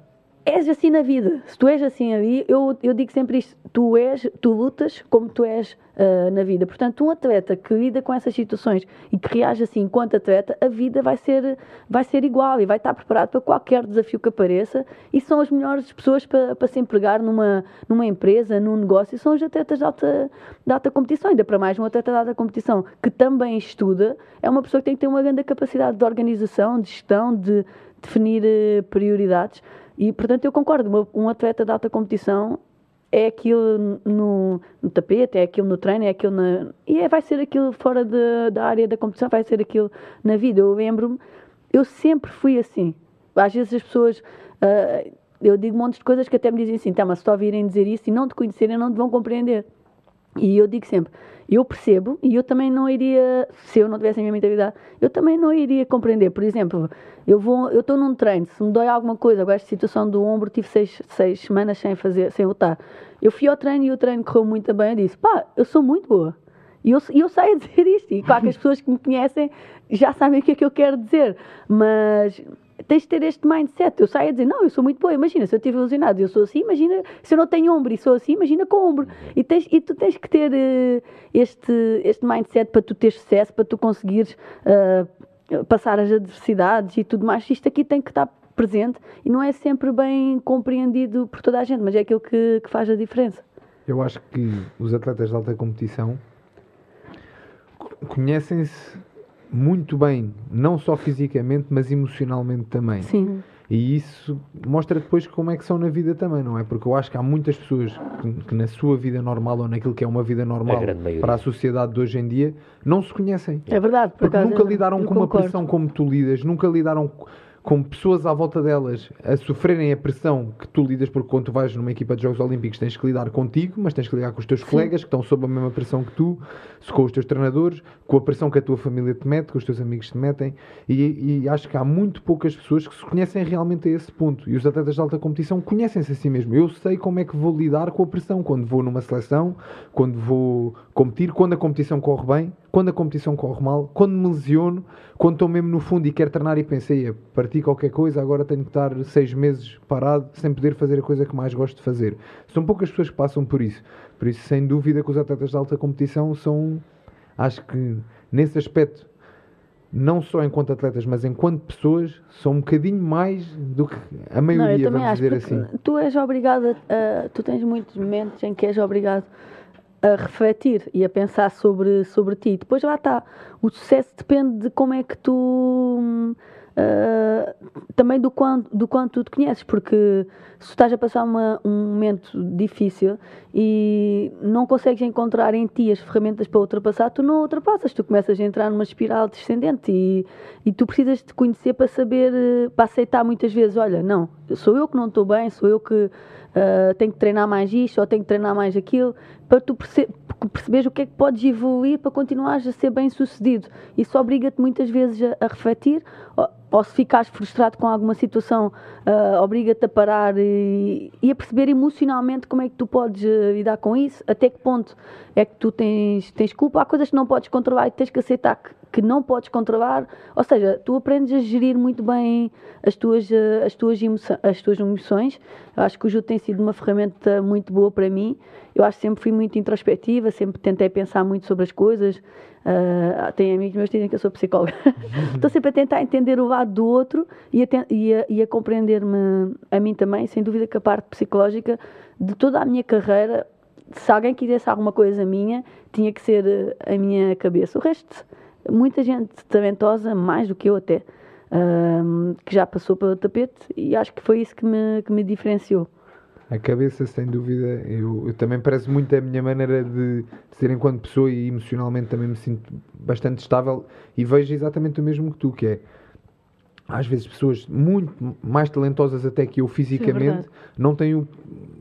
és assim na vida. Se tu és assim ali, eu, eu digo sempre isto: tu és, tu lutas como tu és uh, na vida. Portanto, um atleta que lida com essas situações e que reage assim enquanto atleta, a vida vai ser, vai ser igual e vai estar preparado para qualquer desafio que apareça. E são as melhores pessoas para, para se empregar numa, numa empresa, num negócio, e são os atletas de alta, de alta competição. Ainda para mais, um atleta de alta competição que também estuda, é uma pessoa que tem que ter uma grande capacidade de organização, de gestão, de definir uh, prioridades. E, portanto, eu concordo, um atleta de alta competição é aquilo no, no, tapete, é aquilo no treino, é aquilo na. E é, vai ser aquilo fora de, da área da competição, vai ser aquilo na vida. Eu lembro-me, eu sempre fui assim. Às vezes as pessoas. Uh, eu digo um monte de coisas que até me dizem assim, tá, mas se te ouvirem dizer isso e não te conhecerem, não te vão compreender. E eu digo sempre, eu percebo e eu também não iria, se eu não tivesse a minha mentalidade, eu também não iria compreender. Por exemplo, eu vou, eu estou num treino, se me dói alguma coisa, agora esta situação do ombro, tive seis, seis semanas sem fazer, sem lutar. Eu fui ao treino e o treino correu muito bem, eu disse, pá, eu sou muito boa. E eu, eu sei dizer isto, e claro que as pessoas que me conhecem já sabem o que é que eu quero dizer, mas tens de ter este mindset. Eu saio a dizer, não, eu sou muito boa. Imagina, se eu estiver ilusionado e eu sou assim, imagina, se eu não tenho ombro e sou assim, imagina com ombro. E, tens, e tu tens que ter uh, este, este mindset para tu ter sucesso, para tu conseguires uh, passar as adversidades e tudo mais. Isto aqui tem que estar presente e não é sempre bem compreendido por toda a gente, mas é aquilo que, que faz a diferença. Eu acho que os atletas de alta competição conhecem-se muito bem, não só fisicamente, mas emocionalmente também. Sim. E isso mostra depois como é que são na vida também, não é? Porque eu acho que há muitas pessoas que, que na sua vida normal ou naquilo que é uma vida normal a para a sociedade de hoje em dia não se conhecem. É verdade. Por porque nunca lidaram com uma pressão como tu lidas, nunca lidaram com pessoas à volta delas a sofrerem a pressão que tu lidas, porque quando tu vais numa equipa de Jogos Olímpicos tens que lidar contigo, mas tens que lidar com os teus Sim. colegas que estão sob a mesma pressão que tu, com os teus treinadores, com a pressão que a tua família te mete, que os teus amigos te metem, e, e acho que há muito poucas pessoas que se conhecem realmente a esse ponto. E os atletas de alta competição conhecem-se a si mesmo. Eu sei como é que vou lidar com a pressão quando vou numa seleção, quando vou competir, quando a competição corre bem, quando a competição corre mal, quando me lesiono, quando estou mesmo no fundo e quero treinar e pensei, parti qualquer coisa, agora tenho que estar seis meses parado sem poder fazer a coisa que mais gosto de fazer. São poucas pessoas que passam por isso. Por isso, sem dúvida, que os atletas de alta competição são, acho que nesse aspecto, não só enquanto atletas, mas enquanto pessoas, são um bocadinho mais do que a maioria, não, vamos dizer assim. Tu és obrigado, a, tu tens muitos momentos em que és obrigado a refletir e a pensar sobre, sobre ti. Depois lá está. O sucesso depende de como é que tu Uh, também do quanto, do quanto tu te conheces, porque se estás a passar uma, um momento difícil e não consegues encontrar em ti as ferramentas para ultrapassar, tu não ultrapassas, tu começas a entrar numa espiral descendente e, e tu precisas te conhecer para saber, para aceitar muitas vezes, olha, não, sou eu que não estou bem, sou eu que uh, tenho que treinar mais isto ou tenho que treinar mais aquilo, para tu perce perceberes o que é que podes evoluir para continuares a ser bem sucedido. Isso obriga-te muitas vezes a, a refletir ou se ficares frustrado com alguma situação, uh, obriga-te a parar e, e, a perceber emocionalmente como é que tu podes uh, lidar com isso, até que ponto é que tu tens, tens culpa. Há coisas que não podes controlar e tens que aceitar que, que não podes controlar. Ou seja, tu aprendes a gerir muito bem as tuas, uh, as tuas, emoções, as tuas emoções. Eu acho que o Judo tem sido uma ferramenta muito boa para mim. Eu acho que sempre fui muito introspectiva, sempre tentei pensar muito sobre as coisas. Uh, tem amigos meus que dizem que eu sou psicóloga. Estou sempre a tentar entender o lado do outro e a, a, a compreender-me a mim também. Sem dúvida que a parte psicológica de toda a minha carreira, se alguém quisesse alguma coisa minha, tinha que ser a minha cabeça. O resto, muita gente talentosa, mais do que eu até, uh, que já passou pelo tapete e acho que foi isso que me, que me diferenciou. A cabeça, sem dúvida, eu, eu, também parece muito a minha maneira de, de ser enquanto pessoa e emocionalmente também me sinto bastante estável e vejo exatamente o mesmo que tu, que é às vezes pessoas muito mais talentosas até que eu fisicamente Sim, é não têm o,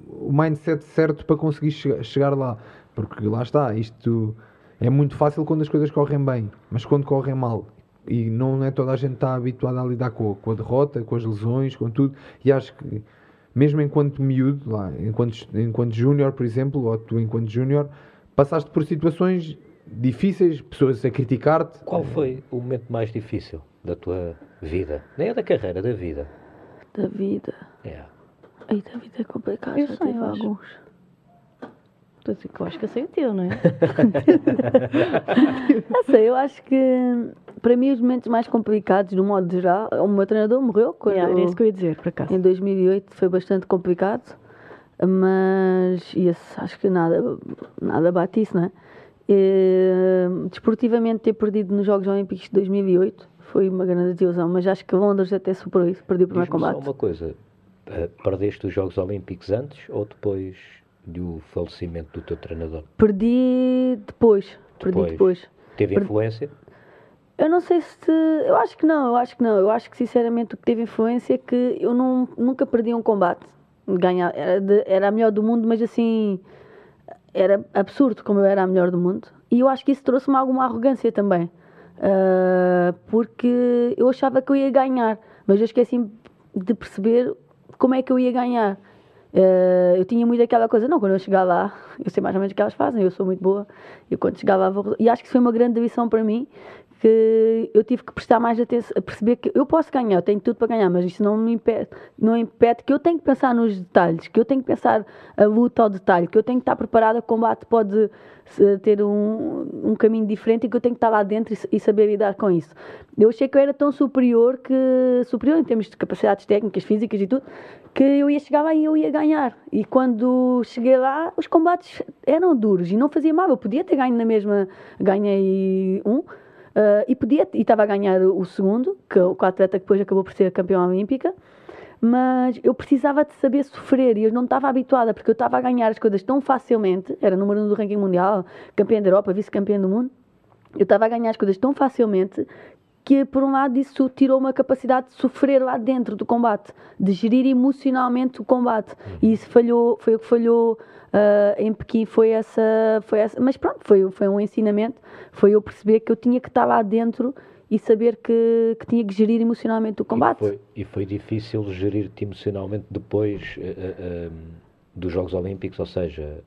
o, mindset certo para conseguir che chegar lá. Porque lá está, isto é muito fácil quando as coisas correm bem, mas quando correm mal. E não é toda a gente está habituada a lidar com, com a derrota, com as lesões, com tudo, e acho que mesmo enquanto miúdo, lá, enquanto, enquanto júnior, por exemplo, ou tu enquanto júnior, passaste por situações difíceis, pessoas a criticar-te. Qual foi o momento mais difícil da tua vida? Nem é da carreira, da vida. Da vida? É. Aí da vida é complicado, eu já sei, tive alguns. Eu acho que eu sei o teu, não é? não sei, eu acho que para mim, os momentos mais complicados, do modo geral, o meu treinador morreu. Quando yeah, era isso que eu ia dizer, por acaso. Em 2008 foi bastante complicado, mas esse, acho que nada, nada bate isso, não é? E, desportivamente, ter perdido nos Jogos Olímpicos de 2008 foi uma grande desilusão, mas acho que Londres até superou isso, perdi o primeiro combate. só uma coisa, eh, perdeste os Jogos Olímpicos antes ou depois do falecimento do teu treinador? Perdi depois, depois. perdi depois. Teve influência? Eu não sei se. Eu acho que não, eu acho que não. Eu acho que sinceramente o que teve influência é que eu não, nunca perdi um combate. Ganhar, era, de, era a melhor do mundo, mas assim. Era absurdo como eu era a melhor do mundo. E eu acho que isso trouxe-me alguma arrogância também. Uh, porque eu achava que eu ia ganhar, mas eu esqueci de perceber como é que eu ia ganhar. Uh, eu tinha muito aquela coisa, não, quando eu chegar lá, eu sei mais ou menos o que elas fazem, eu sou muito boa, e quando chegar lá vou... E acho que isso foi uma grande lição para mim, que eu tive que prestar mais atenção, a perceber que eu posso ganhar, eu tenho tudo para ganhar, mas isso não me impede, não impede que eu tenho que pensar nos detalhes, que eu tenho que pensar a luta ao detalhe, que eu tenho que estar preparada, o combate pode ter um, um caminho diferente e que eu tenho que estar lá dentro e, e, saber lidar com isso. Eu achei que eu era tão superior, que superior em termos de capacidades técnicas, físicas e tudo, que eu ia chegar lá e eu ia ganhar. E quando cheguei lá, os combates eram duros e não fazia mal. Eu podia ter ganho na mesma, ganhei um, Uh, e podia, e estava a ganhar o segundo, que, o atleta que depois acabou por ser campeã olímpica, mas eu precisava de saber sofrer e eu não estava habituada, porque eu estava a ganhar as coisas tão facilmente, era número um do ranking mundial, campeã da Europa, vice-campeã do mundo, eu estava a ganhar as coisas tão facilmente que por um lado isso tirou uma capacidade de sofrer lá dentro do combate, de gerir emocionalmente o combate. E isso falhou, foi o que falhou uh, em Pequim, foi essa, foi essa. Mas pronto, foi, foi um ensinamento, foi eu perceber que eu tinha que estar lá dentro e saber que, que tinha que gerir emocionalmente o combate. E foi, e foi difícil gerir-te emocionalmente depois uh, uh, dos Jogos Olímpicos, ou seja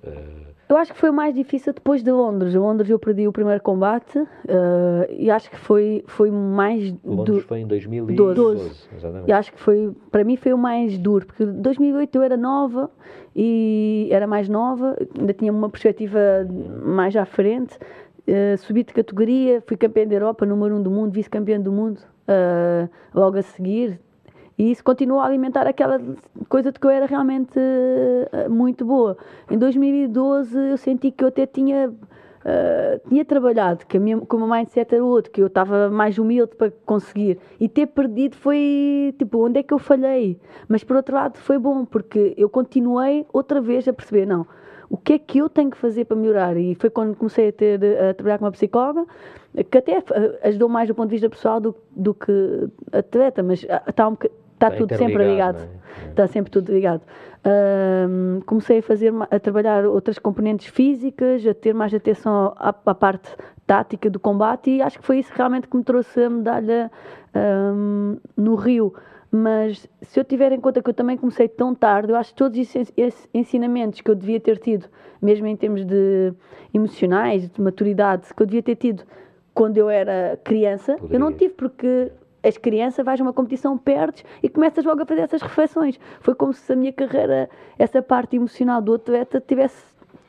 eu acho que foi o mais difícil depois de Londres. Londres eu perdi o primeiro combate uh, e acho que foi, foi mais Londres foi em 2012. 12. E acho que foi, para mim foi o mais duro, porque 2008 eu era nova e era mais nova, ainda tinha uma perspectiva mais à frente. Uh, subi de categoria, fui campeã da Europa, número um do mundo, vice-campeã do mundo, uh, logo a seguir. E isso continua a alimentar aquela coisa de que eu era realmente uh, muito boa. Em 2012 eu senti que eu até tinha Uh, tinha trabalhado, que, a minha, que o meu mindset era outro, que eu estava mais humilde para conseguir. E ter perdido foi tipo, onde é que eu falhei? Mas por outro lado foi bom, porque eu continuei outra vez a perceber, não, o que é que eu tenho que fazer para melhorar? E foi quando comecei a, ter, a trabalhar com uma psicóloga, que até ajudou mais do ponto de vista pessoal do, do que atleta, mas está um está tudo sempre ligado. É? Está sempre tudo ligado. Comecei a fazer a trabalhar outras componentes físicas, a ter mais atenção à, à, parte tática do combate e acho que foi isso realmente que me trouxe a medalha uh, no Rio. Mas se eu tiver em conta que eu também comecei tão tarde, eu acho que todos esses ensinamentos que eu devia ter tido, mesmo em termos de emocionais, de maturidade, que eu devia ter tido quando eu era criança, Poderia. eu não tive porque és criança, vais a uma competição, perdes e começas logo a fazer essas reflexões. Foi como se a minha carreira, essa parte emocional do atleta, tivesse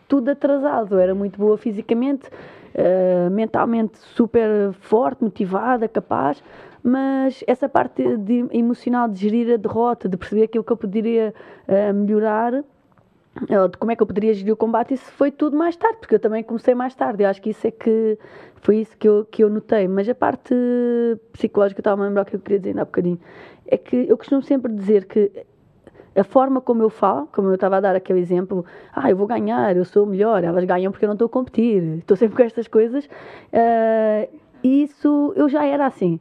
tudo atrasado. Era muito boa fisicamente, uh, mentalmente super forte, motivada, capaz, mas essa parte de, emocional de gerir a derrota, de perceber aquilo que eu poderia uh, melhorar, como é que eu poderia gerir o combate, isso foi tudo mais tarde, porque eu também comecei mais tarde. Eu acho que isso é que foi isso que eu, que eu notei. Mas a parte psicológica, estava a lembrar o que eu queria dizer ainda há bocadinho, é que eu costumo sempre dizer que a forma como eu falo, como eu estava a dar aquele exemplo, ah, eu vou ganhar, eu sou melhor, elas ganham porque eu não estou a competir, estou sempre com estas coisas, uh, isso eu já era assim.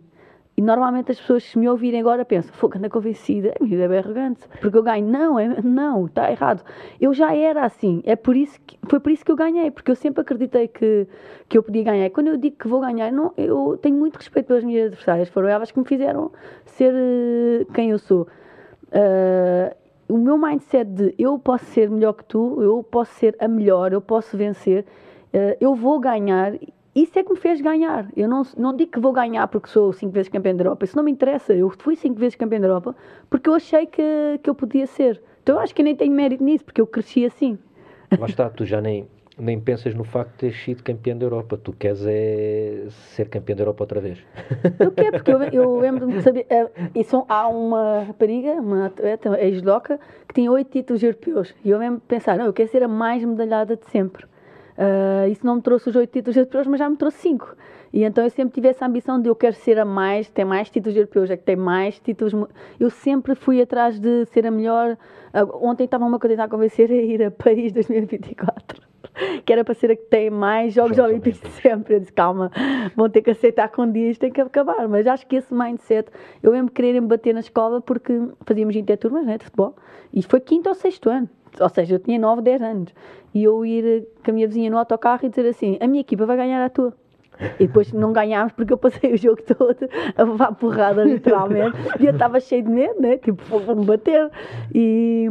E normalmente as pessoas, se me ouvirem agora, pensam: fogo, anda convencida, a minha é bem arrogante, porque eu ganho. Não, é, não, está errado. Eu já era assim, é por isso que, foi por isso que eu ganhei, porque eu sempre acreditei que, que eu podia ganhar. Quando eu digo que vou ganhar, não, eu tenho muito respeito pelas minhas adversárias, foram elas que me fizeram ser uh, quem eu sou. Uh, o meu mindset de eu posso ser melhor que tu, eu posso ser a melhor, eu posso vencer, uh, eu vou ganhar isso é que me fez ganhar. Eu não, não digo que vou ganhar porque sou cinco vezes campeão da Europa. Isso não me interessa. Eu fui cinco vezes campeão da Europa porque eu achei que, que eu podia ser. Então eu acho que nem tenho mérito nisso porque eu cresci assim. Lá está, tu já nem, nem pensas no facto de teres sido campeão da Europa. Tu queres é ser campeão da Europa outra vez. Eu quero, porque eu, eu lembro-me de saber. Uh, e são, há uma rapariga, uma atleta, ex-loca, que tinha oito títulos europeus. E eu lembro de pensar, não, eu quero ser a mais medalhada de sempre. Uh, isso não me trouxe os oito títulos europeus, mas já me trouxe cinco. E então eu sempre tive essa ambição de eu quero ser a mais, ter mais títulos europeus, é que tem mais títulos. Eu sempre fui atrás de ser a melhor. Uh, ontem estava uma coisa a convencer a ir a Paris 2024. que era para ser a que tem mais Jogos, Olímpicos de sempre. Eu disse, calma, vão ter que aceitar com dias, tem que acabar. Mas acho que esse mindset, eu lembro quererem bater na escola porque fazíamos interturmas né, de futebol, e foi quinto ou sexto ano ou seja, eu tinha 9, 10 anos, e eu ir com a minha vizinha no autocarro e dizer assim: a minha equipa vai ganhar a tua. E depois não ganhámos porque eu passei o jogo todo a levar porrada, literalmente. e eu estava cheio de medo, né? Tipo, vou-me bater. E,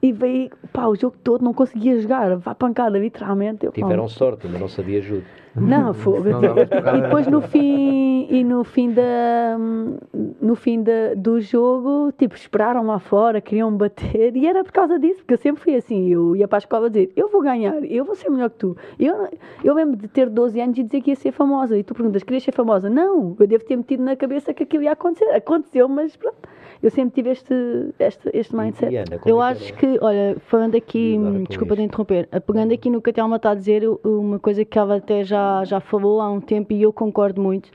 e veio, pá, o jogo todo não conseguia jogar, vá pancada, literalmente. Eu, Tiveram sorte, mas não sabia ajuda. Não, fogo. e depois no fim, e no fim, da, no fim da, do jogo, tipo, esperaram lá fora, queriam bater, e era por causa disso, porque eu sempre fui assim, eu ia para a escola dizer, eu vou ganhar, eu vou ser melhor que tu. Eu, eu lembro de ter 12 anos e dizer que ia ser famosa, e tu perguntas, querias ser famosa? Não, eu devo ter metido na cabeça que aquilo ia acontecer. Aconteceu, mas pronto. Eu sempre tive este, este, este mindset. Ana, eu é acho que, olha, falando aqui, desculpa de interromper, pegando aqui no que a Thelma está a dizer, uma coisa que ela até já, já falou há um tempo e eu concordo muito.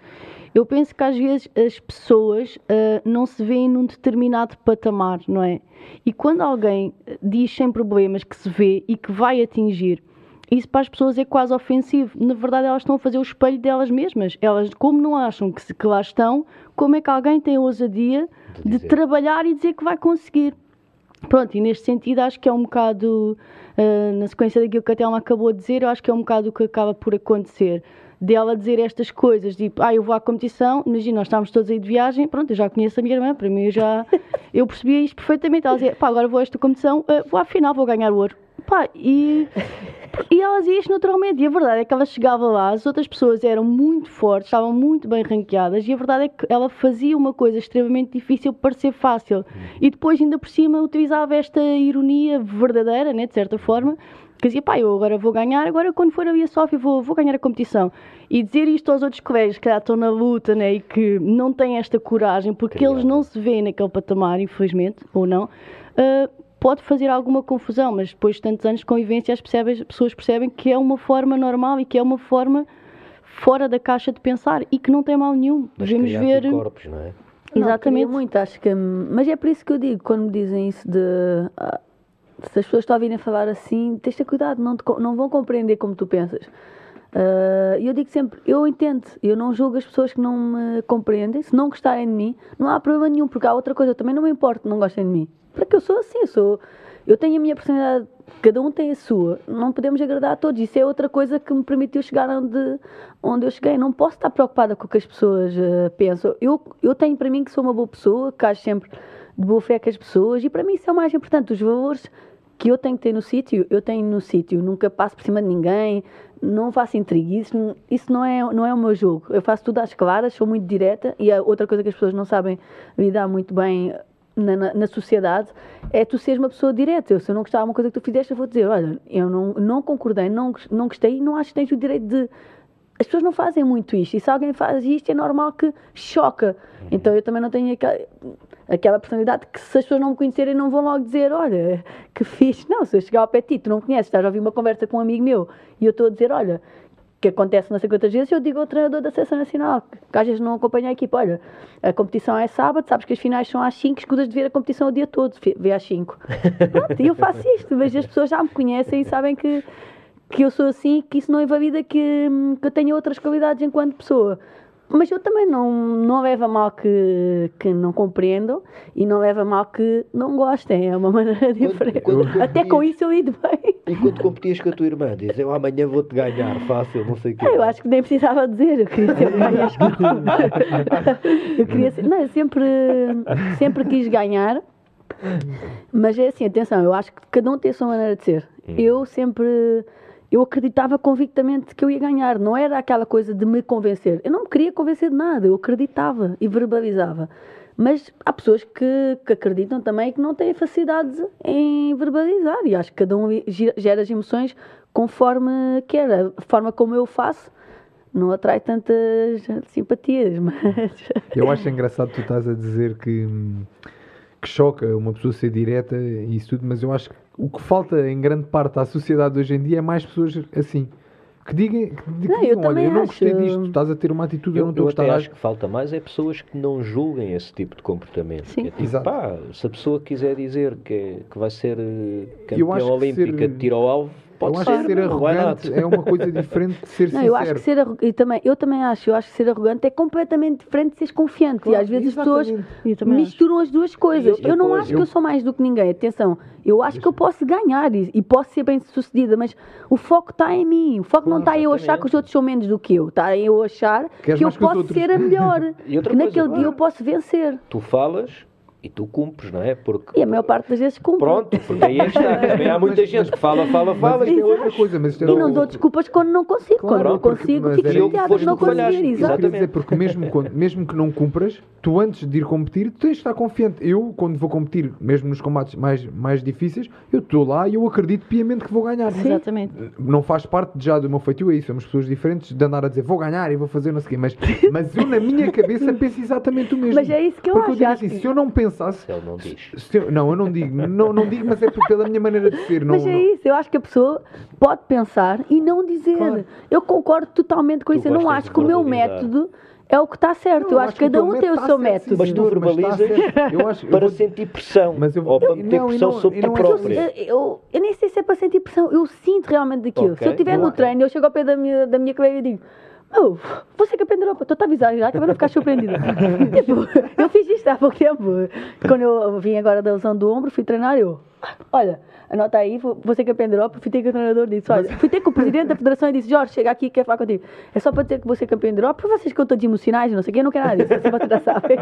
Eu penso que às vezes as pessoas uh, não se veem num determinado patamar, não é? E quando alguém diz sem problemas que se vê e que vai atingir, isso para as pessoas é quase ofensivo. Na verdade, elas estão a fazer o espelho delas mesmas. Elas, como não acham que, que lá estão, como é que alguém tem a ousadia de, de trabalhar e dizer que vai conseguir? Pronto, e neste sentido acho que é um bocado, uh, na sequência daquilo que a Telma acabou de dizer, eu acho que é um bocado o que acaba por acontecer. Dela dizer estas coisas, tipo, ah, eu vou à competição, imagina, nós estávamos todos aí de viagem, pronto, eu já conheço a minha irmã, para mim eu já, eu percebia isto perfeitamente, ela dizia, pá, agora vou a esta competição, uh, vou à final, vou ganhar ouro, pá, e, e ela dizia isto naturalmente, e a verdade é que ela chegava lá, as outras pessoas eram muito fortes, estavam muito bem ranqueadas, e a verdade é que ela fazia uma coisa extremamente difícil para ser fácil, e depois ainda por cima utilizava esta ironia verdadeira, né, de certa forma, que dizia, pá, eu agora vou ganhar, agora quando for a Via Sofia vou, vou ganhar a competição. E dizer isto aos outros colegas que já estão na luta né, e que não têm esta coragem, porque Criado. eles não se veem naquele patamar, infelizmente, ou não, uh, pode fazer alguma confusão, mas depois de tantos anos de convivência as, percebem, as pessoas percebem que é uma forma normal e que é uma forma fora da caixa de pensar e que não tem mal nenhum. Mas Devemos ver. Corpos, não é? Exatamente. Não, muito, acho que. Mas é por isso que eu digo, quando me dizem isso de. Uh, se as pessoas estão a falar assim, tens de ter cuidado, não, te, não vão compreender como tu pensas. Ah, e uh, eu digo sempre, eu entendo, eu não julgo as pessoas que não me compreendem, se não gostarem de mim, não há problema nenhum, porque há outra coisa, também não me importo não gostem de mim. Porque eu sou assim, eu sou. Eu tenho a minha personalidade, cada um tem a sua, não podemos agradar a todos. Isso é outra coisa que me permitiu chegar onde, onde eu cheguei. Não posso estar preocupada com o que as pessoas uh, pensam. Eu, eu tenho para mim que sou uma boa pessoa, que acho sempre de boa fé com as pessoas, e para mim isso é o mais importante. Os valores que eu tenho que ter no sítio, eu tenho no sítio, nunca passo por cima de ninguém, não faço intriga, isso, isso não, é, não é o meu jogo. Eu faço tudo às claras, sou muito direta e a outra coisa que as pessoas não sabem lidar muito bem na, na, na, sociedade é tu seres uma pessoa direta. Eu, se eu não gostar de uma coisa que tu fizeste, eu vou dizer: olha, eu não, não concordei, não, não gostei e não acho que tens o direito de. As pessoas não fazem muito isto. E se alguém faz isto, é normal que choca. Então eu também não tenho aquela aquela personalidade que se as pessoas não me conhecerem não vão logo dizer, olha, que fixe. Não, se eu chegar ao pé de ti, tu não conheces, estás a ouvir uma conversa com um amigo meu e eu estou a dizer, olha, que acontece não sei quantas vezes, eu digo ao treinador da Seleção Nacional, que às vezes não acompanha a equipa, olha, a competição é sábado, sabes que as finais são às 5, escudas de ver a competição o dia todo, vê às 5. Pronto, e eu faço isto, vejo as pessoas já me conhecem e sabem que, que eu sou assim, que isso não invalida que, que eu tenha outras qualidades enquanto pessoa. Mas eu também não, não leva mal que, que não compreendam e não leva mal que não gostem. É uma maneira diferente. Quando, quando Até com isso eu lido bem. E quando competias com a tua irmã, diz eu amanhã vou-te ganhar, fácil, não sei o quê. eu acho que nem precisava dizer, eu queria ser mais Eu queria ser, não, eu sempre, sempre quis ganhar. Mas é assim, atenção, eu acho que cada um tem a sua maneira de ser. Hum. Eu sempre eu acreditava convictamente que eu ia ganhar. Não era aquela coisa de me convencer. Eu não me queria convencer de nada. Eu acreditava e verbalizava. Mas há pessoas que, que acreditam também que não têm facilidade em verbalizar. E acho que cada um gera as emoções conforme quer. A forma como eu faço não atrai tantas simpatias. Mas... Eu acho engraçado tu estás a dizer que, que choca uma pessoa ser direta e isso tudo, mas eu acho que o que falta em grande parte à sociedade hoje em dia é mais pessoas assim. Que digam, que digam não, eu olha, eu não acho... gostei disto, estás a ter uma atitude, eu, eu não estou a gostar. Eu acho que falta mais é pessoas que não julguem esse tipo de comportamento. Sim. É tipo, Exato. Pá, se a pessoa quiser dizer que, é, que vai ser eh, campeão olímpica ser... de tiro ao alvo, Pode eu ser, acho que ser arrogante é uma coisa diferente de ser não, sincero. Eu acho que ser arrogante, e também, eu também acho, eu acho que ser arrogante é completamente diferente de seres confiante. Claro, e às vezes exatamente. as pessoas misturam acho. as duas coisas. Eu não coisa, acho eu... que eu sou mais do que ninguém, atenção. Eu acho que eu posso ganhar e, e posso ser bem sucedida, mas o foco está em mim. O foco claro, não está em eu achar que os outros são menos do que eu. Está em eu achar Queres que eu posso ser a melhor. que coisa, naquele dia eu posso vencer. Tu falas e tu cumpres, não é? Porque, e a maior parte das vezes cumpre. Pronto, porque aí está. Também há muita gente que fala, fala, fala. Mas é outra coisa. Mas e não dou desculpas quando não consigo. Claro, quando não consigo, fico chateado de não conseguir. Exatamente. Porque mesmo, quando, mesmo que não cumpras, tu antes de ir competir, tu tens de estar confiante. Eu, quando vou competir, mesmo nos combates mais, mais difíceis, eu estou lá e eu acredito piamente que vou ganhar. Sim. Exatamente. Não faz parte já do meu feitio, é isso. Somos pessoas diferentes de andar a dizer vou ganhar e vou fazer não sei o quê. Mas, mas eu, na minha cabeça, penso exatamente o mesmo. Mas é isso que eu porque acho. Eu digo assim, se eu não pensasse. Ele não diz. Eu, não, eu não digo. Não, não digo, mas é pela minha maneira de ser. Não, mas é não... isso. Eu acho que a pessoa pode pensar e não dizer. Claro. Eu concordo totalmente com tu isso. Eu não acho que o meu método é o que está certo. eu, eu acho que cada um tem o seu método. Mas tu verbalizas para sentir pressão mas eu... ou para meter não, pressão não, sobre ti própria. Eu, eu, eu, nem sei se é para sentir pressão. Eu sinto realmente daquilo. Okay. Se eu estiver no treino, eu chego ao pé da minha, da minha colega e digo Oh, você que é da Europa, estou a avisar já que vai não ficar surpreendida. tipo, eu fiz isto há pouco tempo. Quando eu vim agora da lesão do ombro, fui treinar eu. Olha, anota aí, você que é Europa, fui ter com o treinador disse, olha, fui ter com o presidente da federação e disse, Jorge, chega aqui, quer falar contigo. É só para dizer que você é campeão da Europa, para vocês que eu estou de emocionais, não sei o que, eu não quero nada disso, você já sabe.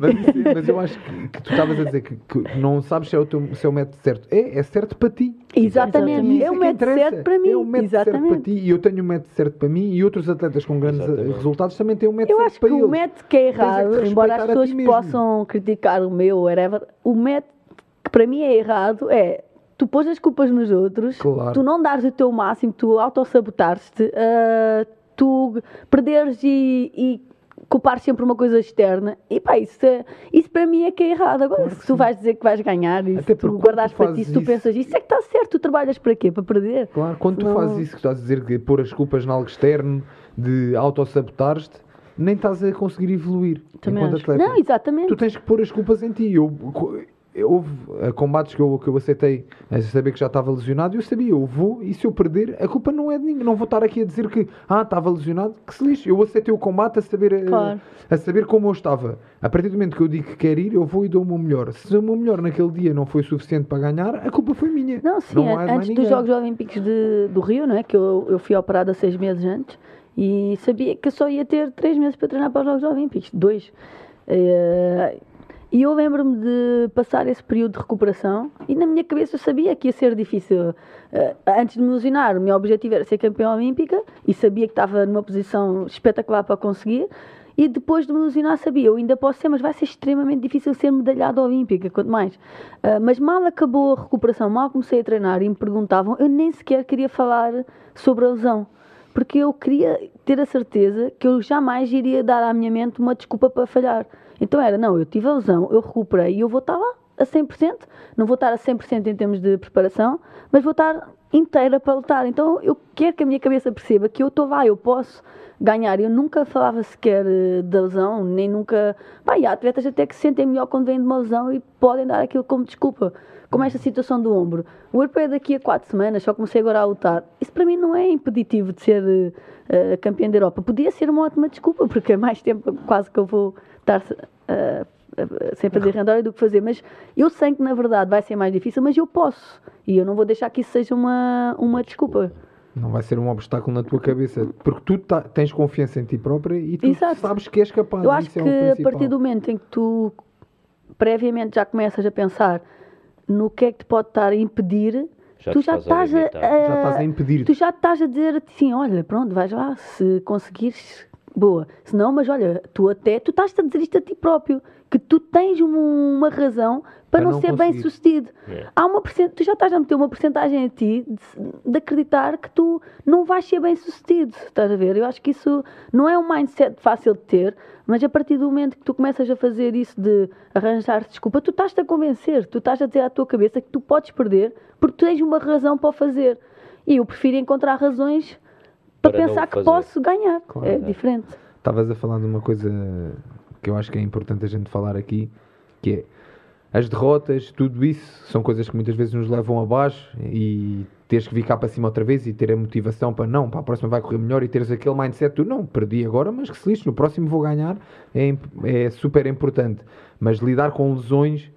mas, mas eu acho que, que tu estavas a dizer que, que, não sabes se é o teu se é o método certo. É, é certo para ti. Exatamente, é o método certo para mim. É o método Exatamente. certo para ti e eu tenho o método certo para mim e outros atletas com grandes Exatamente. resultados também têm o método eu certo para eles. Eu acho que o método que é errado, é que embora as pessoas possam criticar o meu, whatever, o método para mim é errado é tu pôs as culpas nos outros, claro. tu não dares o teu máximo, tu autossabotares-te, uh, tu perderes e, e culpar sempre uma coisa externa. E pá, isso, é, isso para mim é que é errado. Agora, claro se tu vais dizer que vais ganhar e se tu guardares para ti, se tu pensas isso, é que está certo, tu trabalhas para quê? Para perder? Claro, quando tu fazes isso que estás a dizer que pôr as culpas em algo externo, de autossabotares-te, nem estás a conseguir evoluir Também enquanto acho. atleta. Não, exatamente. Tu tens que pôr as culpas em ti. Eu, houve uh, combates que eu, que eu aceitei a saber que já estava lesionado e eu sabia, eu vou e se eu perder, a culpa não é de ninguém. Não vou estar aqui a dizer que ah, estava lesionado, que se lixe. Eu aceitei o combate a saber, uh, claro. a, a, saber como eu estava. A partir do momento que eu digo que quero ir, eu vou e dou o meu melhor. Se o meu melhor naquele dia não foi suficiente para ganhar, a culpa foi minha. Não, sim, não antes dos Jogos Olímpicos de, do Rio, não é? que eu, eu fui operada seis meses antes e sabia que só ia ter três meses para treinar para os Jogos Olímpicos, dois. Uh, e eu lembro-me de passar esse período de recuperação e na minha cabeça eu sabia que ia ser difícil. Uh, antes de me lesionar, o meu objetivo era ser campeã olímpica e sabia que estava numa posição espetacular para conseguir. E depois de me lesionar, sabia, eu ainda posso ser, mas vai ser extremamente difícil ser medalhada olímpica, quanto mais. Uh, mas mal acabou a recuperação, mal comecei a treinar e me perguntavam, eu nem sequer queria falar sobre a lesão. Porque eu queria ter a certeza que eu jamais iria dar à minha mente uma desculpa para falhar. Então era, não, eu tive a lesão, eu recuperei e eu vou estar lá a 100%. Não vou estar a 100% em termos de preparação, mas vou estar inteira para lutar. Então eu quero que a minha cabeça perceba que eu estou lá, eu posso ganhar. Eu nunca falava sequer eh, da lesão, nem nunca. Pá, e há atletas até que se sentem melhor quando vêm de uma lesão e podem dar aquilo como desculpa. Como esta situação do ombro. O europeu é daqui a quatro semanas, só comecei agora a lutar. Isso para mim não é impeditivo de ser uh, campeã da Europa. Podia ser uma ótima desculpa, porque é mais tempo quase que eu vou estar uh, uh, sem fazer rendário do que fazer. Mas eu sei que na verdade vai ser mais difícil, mas eu posso. E eu não vou deixar que isso seja uma, uma desculpa. Não vai ser um obstáculo na tua cabeça, porque tu tá, tens confiança em ti própria e tu Exato. sabes que és capaz. Eu acho que é a partir do momento em que tu previamente já começas a pensar no que é que te pode estar a impedir, já tu já estás a, a, já estás a impedir. Tu já estás a dizer assim, olha, pronto, vais lá, se conseguires boa. Se não, mas olha, tu até, tu estás a dizer isto a ti próprio, que tu tens uma, razão para, para não, não, ser bem sucedido. É. Há uma tu já estás a meter uma porcentagem a ti de, de, acreditar que tu não vais ser bem sucedido. Estás a ver? Eu acho que isso não é um mindset fácil de ter, mas a partir do momento que tu começas a fazer isso de arranjar desculpa, tu estás-te a convencer, tu estás a dizer à tua cabeça que tu podes perder porque tu tens uma razão para o fazer. E eu prefiro encontrar razões para, pensar que posso ganhar. Claro. É diferente. Estavas a falar de uma coisa que eu acho que é importante a gente falar aqui, que é as derrotas, tudo isso, são coisas que muitas vezes nos levam abaixo e teres que vir cá para cima outra vez e ter a motivação para não, para a próxima vai correr melhor e teres aquele mindset, tu não, perdi agora, mas que se lixe, no próximo vou ganhar, é, é super importante. Mas lidar com lesões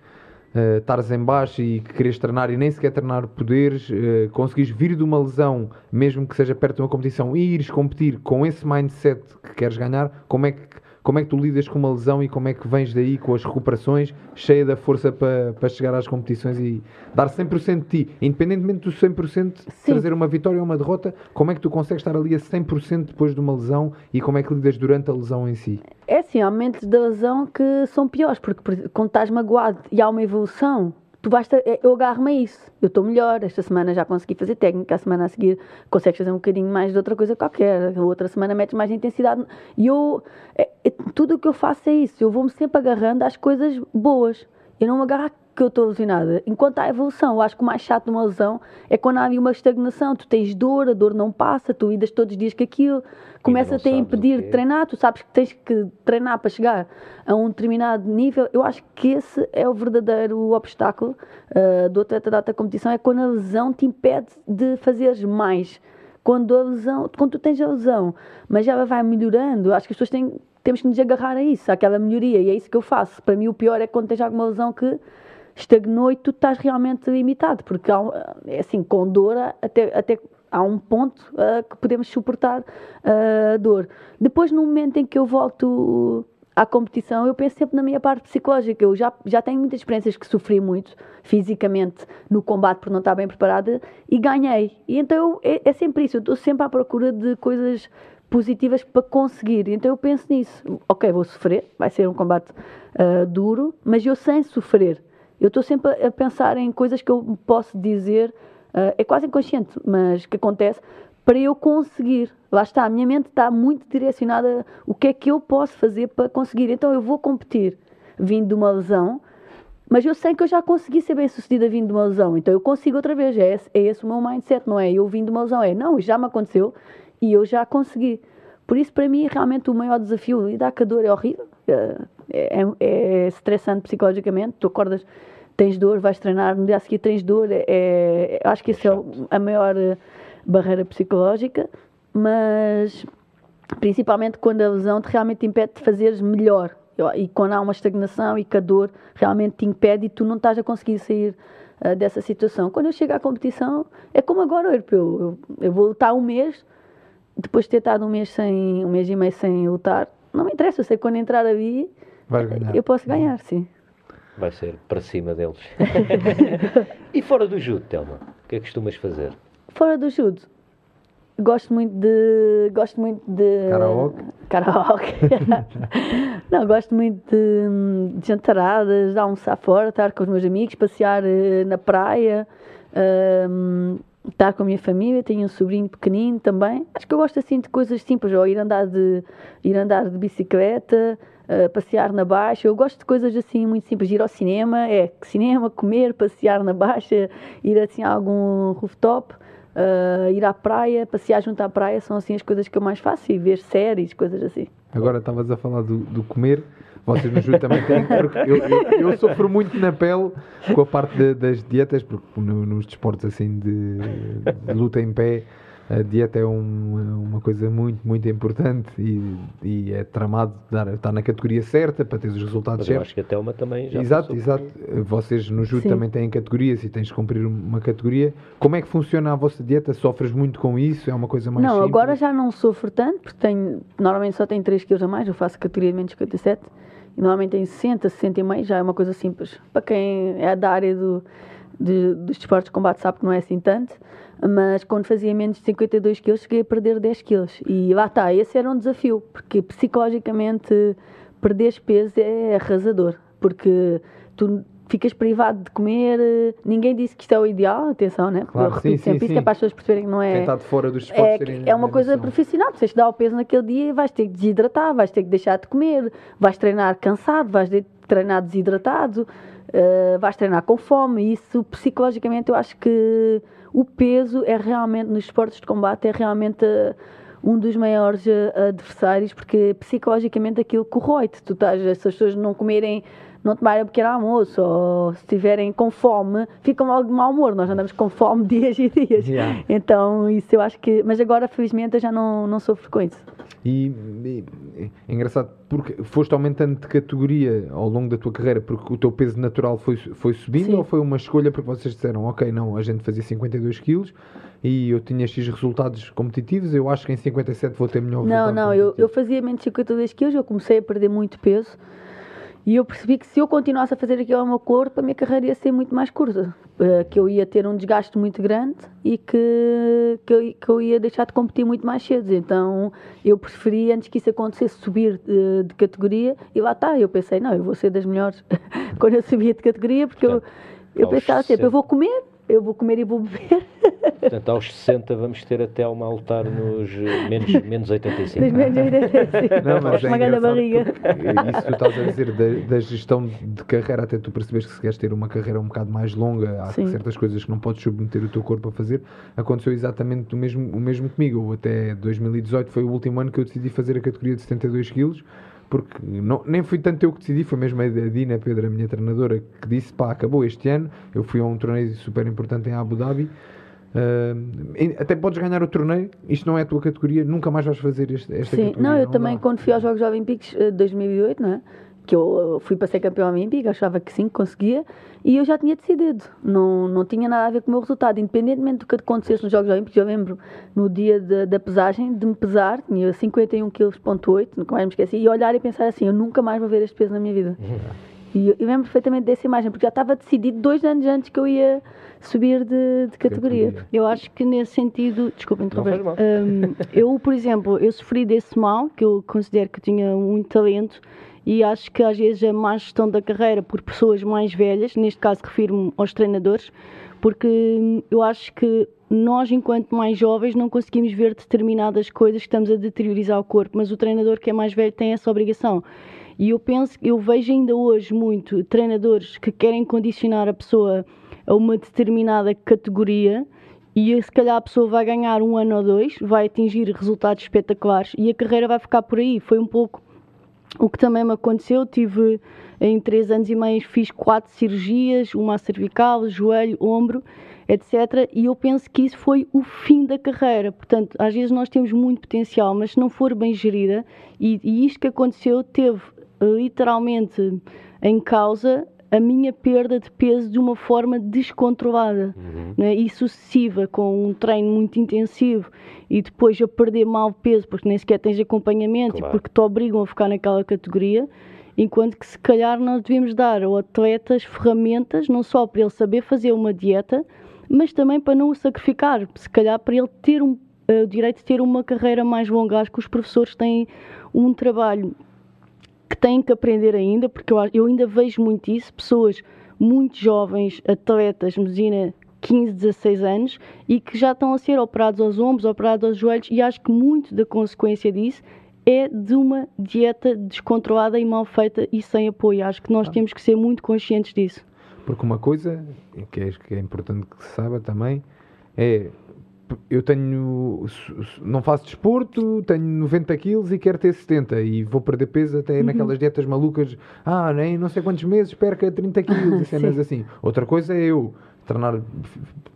uh, estares em baixo e que queres treinar e nem sequer treinar poderes, uh, conseguires vir de uma lesão, mesmo que seja perto de uma competição, e ires competir com esse mindset que queres ganhar, como é que como é que tu lidas com uma lesão e como é que vens daí com as recuperações, cheia da força para, para chegar às competições e dar 100% de ti, independentemente do 100% de trazer uma vitória ou uma derrota, como é que tu consegues estar ali a 100% depois de uma lesão e como é que lidas durante a lesão em si? É assim, há momentos da lesão que são piores, porque quando estás magoado e há uma evolução, tu vais ter, eu agarro-me a isso. Eu estou melhor, esta semana já consegui fazer técnica, a semana a seguir consegues fazer um bocadinho mais de outra coisa qualquer, a outra semana metes mais intensidade. E eu, é, é, tudo o que eu faço é isso, eu vou-me sempre agarrando às coisas boas. Eu não me agarro que eu estou lesionada. Enquanto há evolução, eu acho que o mais chato de uma lesão é quando há uma estagnação. Tu tens dor, a dor não passa, tu idas todos os dias com aquilo, começa-te a impedir de treinar, tu sabes que tens que treinar para chegar a um determinado nível. Eu acho que esse é o verdadeiro obstáculo uh, do atleta da alta competição, é quando a lesão te impede de fazeres mais. Quando a lesão, quando tu tens a lesão, mas já vai melhorando, acho que as pessoas têm, temos que nos agarrar a isso, àquela melhoria, e é isso que eu faço. Para mim, o pior é quando tens alguma lesão que estagnou e tu estás realmente limitado, porque há, é assim, com dor até, até há um ponto uh, que podemos suportar a uh, dor. Depois, no momento em que eu volto à competição, eu penso sempre na minha parte psicológica. Eu já, já tenho muitas experiências que sofri muito fisicamente no combate por não estar bem preparada e ganhei. E então é, é sempre isso, eu estou sempre à procura de coisas positivas para conseguir. Então eu penso nisso. Ok, vou sofrer, vai ser um combate uh, duro, mas eu sem sofrer Eu estou sempre a pensar em coisas que eu posso dizer, uh, é quase inconsciente, mas que acontece para eu conseguir. Lá está, a minha mente está muito direcionada o que é que eu posso fazer para conseguir. Então eu vou competir vindo de uma lesão, mas eu sei que eu já consegui ser bem sucedida vindo de uma lesão, então eu consigo outra vez. É esse, é esse o meu mindset, não é? Eu vindo de uma lesão, é não, já me aconteceu e eu já consegui. Por isso, para mim, realmente o maior desafio, lidar com a dor é horrível, é, é, é estressante psicologicamente. Tu acordas, tens dor, vais treinar, no dia a seguir tens dor. É, é acho que isso é a maior eh, barreira psicológica, mas principalmente quando a lesão te realmente impede de fazeres melhor. E quando há uma estagnação e que a dor realmente te impede e tu não estás a conseguir sair uh, dessa situação. Quando eu chego à competição, é como agora o europeu. Eu, eu vou lutar um mês depois de ter estado um mês sem um mês e meio sem lutar, não me interessa, eu sei que quando entrar ali eu posso ganhar, sim. Vai ser para cima deles. e fora do judo, Telma, o que é que costumas fazer? Fora do judo, gosto muito de gosto muito de karaoke karaoke não gosto muito de, de jantaradas de almoçar fora estar com os meus amigos passear uh, na praia uh, estar com a minha família, tenho um sobrinho pequenino também. Acho que eu gosto assim de coisas simples, ou ir andar de, ir andar de bicicleta, passear na baixa. Eu gosto de coisas assim muito simples, ir ao cinema, é cinema, comer, passear na baixa, ir assim a algum rooftop. Uh, ir à praia, passear junto à praia são assim as coisas que eu mais faço e ver séries, coisas assim. Agora estavas a falar do, do comer, vocês no Júlio também têm, porque eu, eu, eu, sofro muito na pele com a parte de, das dietas, porque no, nos desportos assim de, de, luta em pé, a dieta é um, uma coisa muito, muito importante e, e é tramado dar, estar na categoria certa para ter os resultados Mas certos. Eu acho que a Telma também já Exato, exato. Vocês no Júlio também têm categorias e tens de cumprir uma categoria. Como é que funciona a vossa dieta? Sofres muito com isso? É uma coisa mais Não, simples? agora já não sofro tanto, porque tenho, normalmente só tenho 3 kg a mais, eu faço categoria de menos 57 e normalmente tem 60, 60 e meio, já é uma coisa simples. Para quem é da área do, de, dos desportos de combate sabe que não é assim tanto, mas quando fazia menos de 52 quilos cheguei a perder 10 quilos. E lá está, esse era um desafio, porque psicologicamente perder peso é arrasador, porque tu ficas privado de comer. Ninguém disse que isto é o ideal, atenção, né? Claro, eu sim, sempre sim, isso, é para as pessoas perceberem que não é. Quem está de fora dos esportes é, é uma coisa profissional, tu tens de dar o peso naquele dia e vais ter que desidratar, vais ter que deixar de comer, vais treinar cansado, vais treinar desidratado, uh, vais treinar com fome. Isso psicologicamente eu acho que o peso é realmente, nos esportes de combate, é realmente. Uh, um dos maiores uh, adversários, porque psicologicamente aquilo corrói-te. Tu estás, se as pessoas não comerem não tomarem um pequeno almoço ou se estiverem com fome, ficam logo de mau humor. Nós andamos com fome dias e dias. Yeah. Então, isso eu acho que. Mas agora, felizmente, eu já não, não sofro com isso. E, e é engraçado, porque foste aumentando de categoria ao longo da tua carreira porque o teu peso natural foi, foi subindo Sim. ou foi uma escolha porque vocês disseram, ok, não, a gente fazia 52 quilos e eu tinha X resultados competitivos, eu acho que em 57 vou ter melhor Não, não, eu, eu fazia menos de 52 quilos, eu comecei a perder muito peso e eu percebi que se eu continuasse a fazer aquilo ao meu corpo, a minha carreira ia ser muito mais curta. Uh, que eu ia ter um desgaste muito grande e que, que, eu, que eu ia deixar de competir muito mais cedo. Então eu preferi, antes que isso acontecesse, subir de, de categoria e lá está. Eu pensei, não, eu vou ser das melhores quando eu subia de categoria, porque eu, eu pensava sempre, eu vou comer, eu vou comer e vou beber. Portanto, aos 60 vamos ter até uma a lutar nos eh, menos, menos 85. Nos menos 85. Não, mas é uma barriga. Isso que tu estás a dizer da, da, gestão de carreira, até tu percebes que se queres ter uma carreira um bocado mais longa, há Sim. certas coisas que não podes submeter o teu corpo a fazer. Aconteceu exatamente o mesmo, o mesmo comigo. Até 2018 foi o último ano que eu decidi fazer a categoria de 72 quilos porque não, nem fui tanto eu que decidi, foi mesmo a Dina Pedro, a minha treinadora, que disse: pá, acabou este ano. Eu fui a um torneio super importante em Abu Dhabi. Uh, até podes ganhar o torneio, isto não é a tua categoria, nunca mais vais fazer este, esta Sim, categoria. Não, eu não também, dá. quando fui aos Jogos Olímpicos de uh, 2008, não é? Que eu fui para ser campeão olímpico, achava que sim, conseguia, e eu já tinha decidido. Não, não tinha nada a ver com o meu resultado, independentemente do que acontecesse nos Jogos Olímpicos. Eu lembro no dia de, da pesagem de me pesar, tinha 51 kg, nunca mais me esqueci, e olhar e pensar assim: eu nunca mais vou ver este peso na minha vida. E eu, eu lembro perfeitamente dessa imagem, porque já estava decidido dois anos antes que eu ia subir de, de categoria. Eu acho que nesse sentido, desculpa interromper, um, eu, por exemplo, eu sofri desse mal, que eu considero que tinha muito talento, e acho que às vezes a má gestão da carreira por pessoas mais velhas, neste caso refiro-me aos treinadores, porque eu acho que nós, enquanto mais jovens, não conseguimos ver determinadas coisas que estamos a deteriorizar o corpo, mas o treinador que é mais velho tem essa obrigação. E eu penso, eu vejo ainda hoje muito treinadores que querem condicionar a pessoa a uma determinada categoria e se calhar a pessoa vai ganhar um ano ou dois, vai atingir resultados espetaculares e a carreira vai ficar por aí. Foi um pouco o que também me aconteceu. Tive em três anos e meio, fiz quatro cirurgias, uma cervical, joelho, ombro, etc. E eu penso que isso foi o fim da carreira. Portanto, às vezes nós temos muito potencial, mas se não for bem gerida, e, e isto que aconteceu teve literalmente em causa a minha perda de peso de uma forma descontrolada uhum. né, e sucessiva, com um treino muito intensivo e depois a perder mal peso porque nem sequer tens acompanhamento claro. e porque te obrigam a ficar naquela categoria. Enquanto que se calhar nós devemos dar ao atleta as ferramentas, não só para ele saber fazer uma dieta, mas também para não o sacrificar, se calhar para ele ter um, uh, o direito de ter uma carreira mais longa. Acho que os professores têm um trabalho que têm que aprender ainda, porque eu, eu ainda vejo muito isso, pessoas muito jovens, atletas, medicina 15, 16 anos e que já estão a ser operados aos ombros, operados aos joelhos e acho que muito da consequência disso é de uma dieta descontrolada e mal feita e sem apoio. Acho que nós ah. temos que ser muito conscientes disso. Porque uma coisa que é, que é importante que se saiba também é eu tenho. Não faço desporto, tenho 90 quilos e quero ter 70 e vou perder peso até uhum. naquelas dietas malucas. Ah, nem não sei quantos meses perca 30 quilos e cenas assim. Outra coisa é eu treinar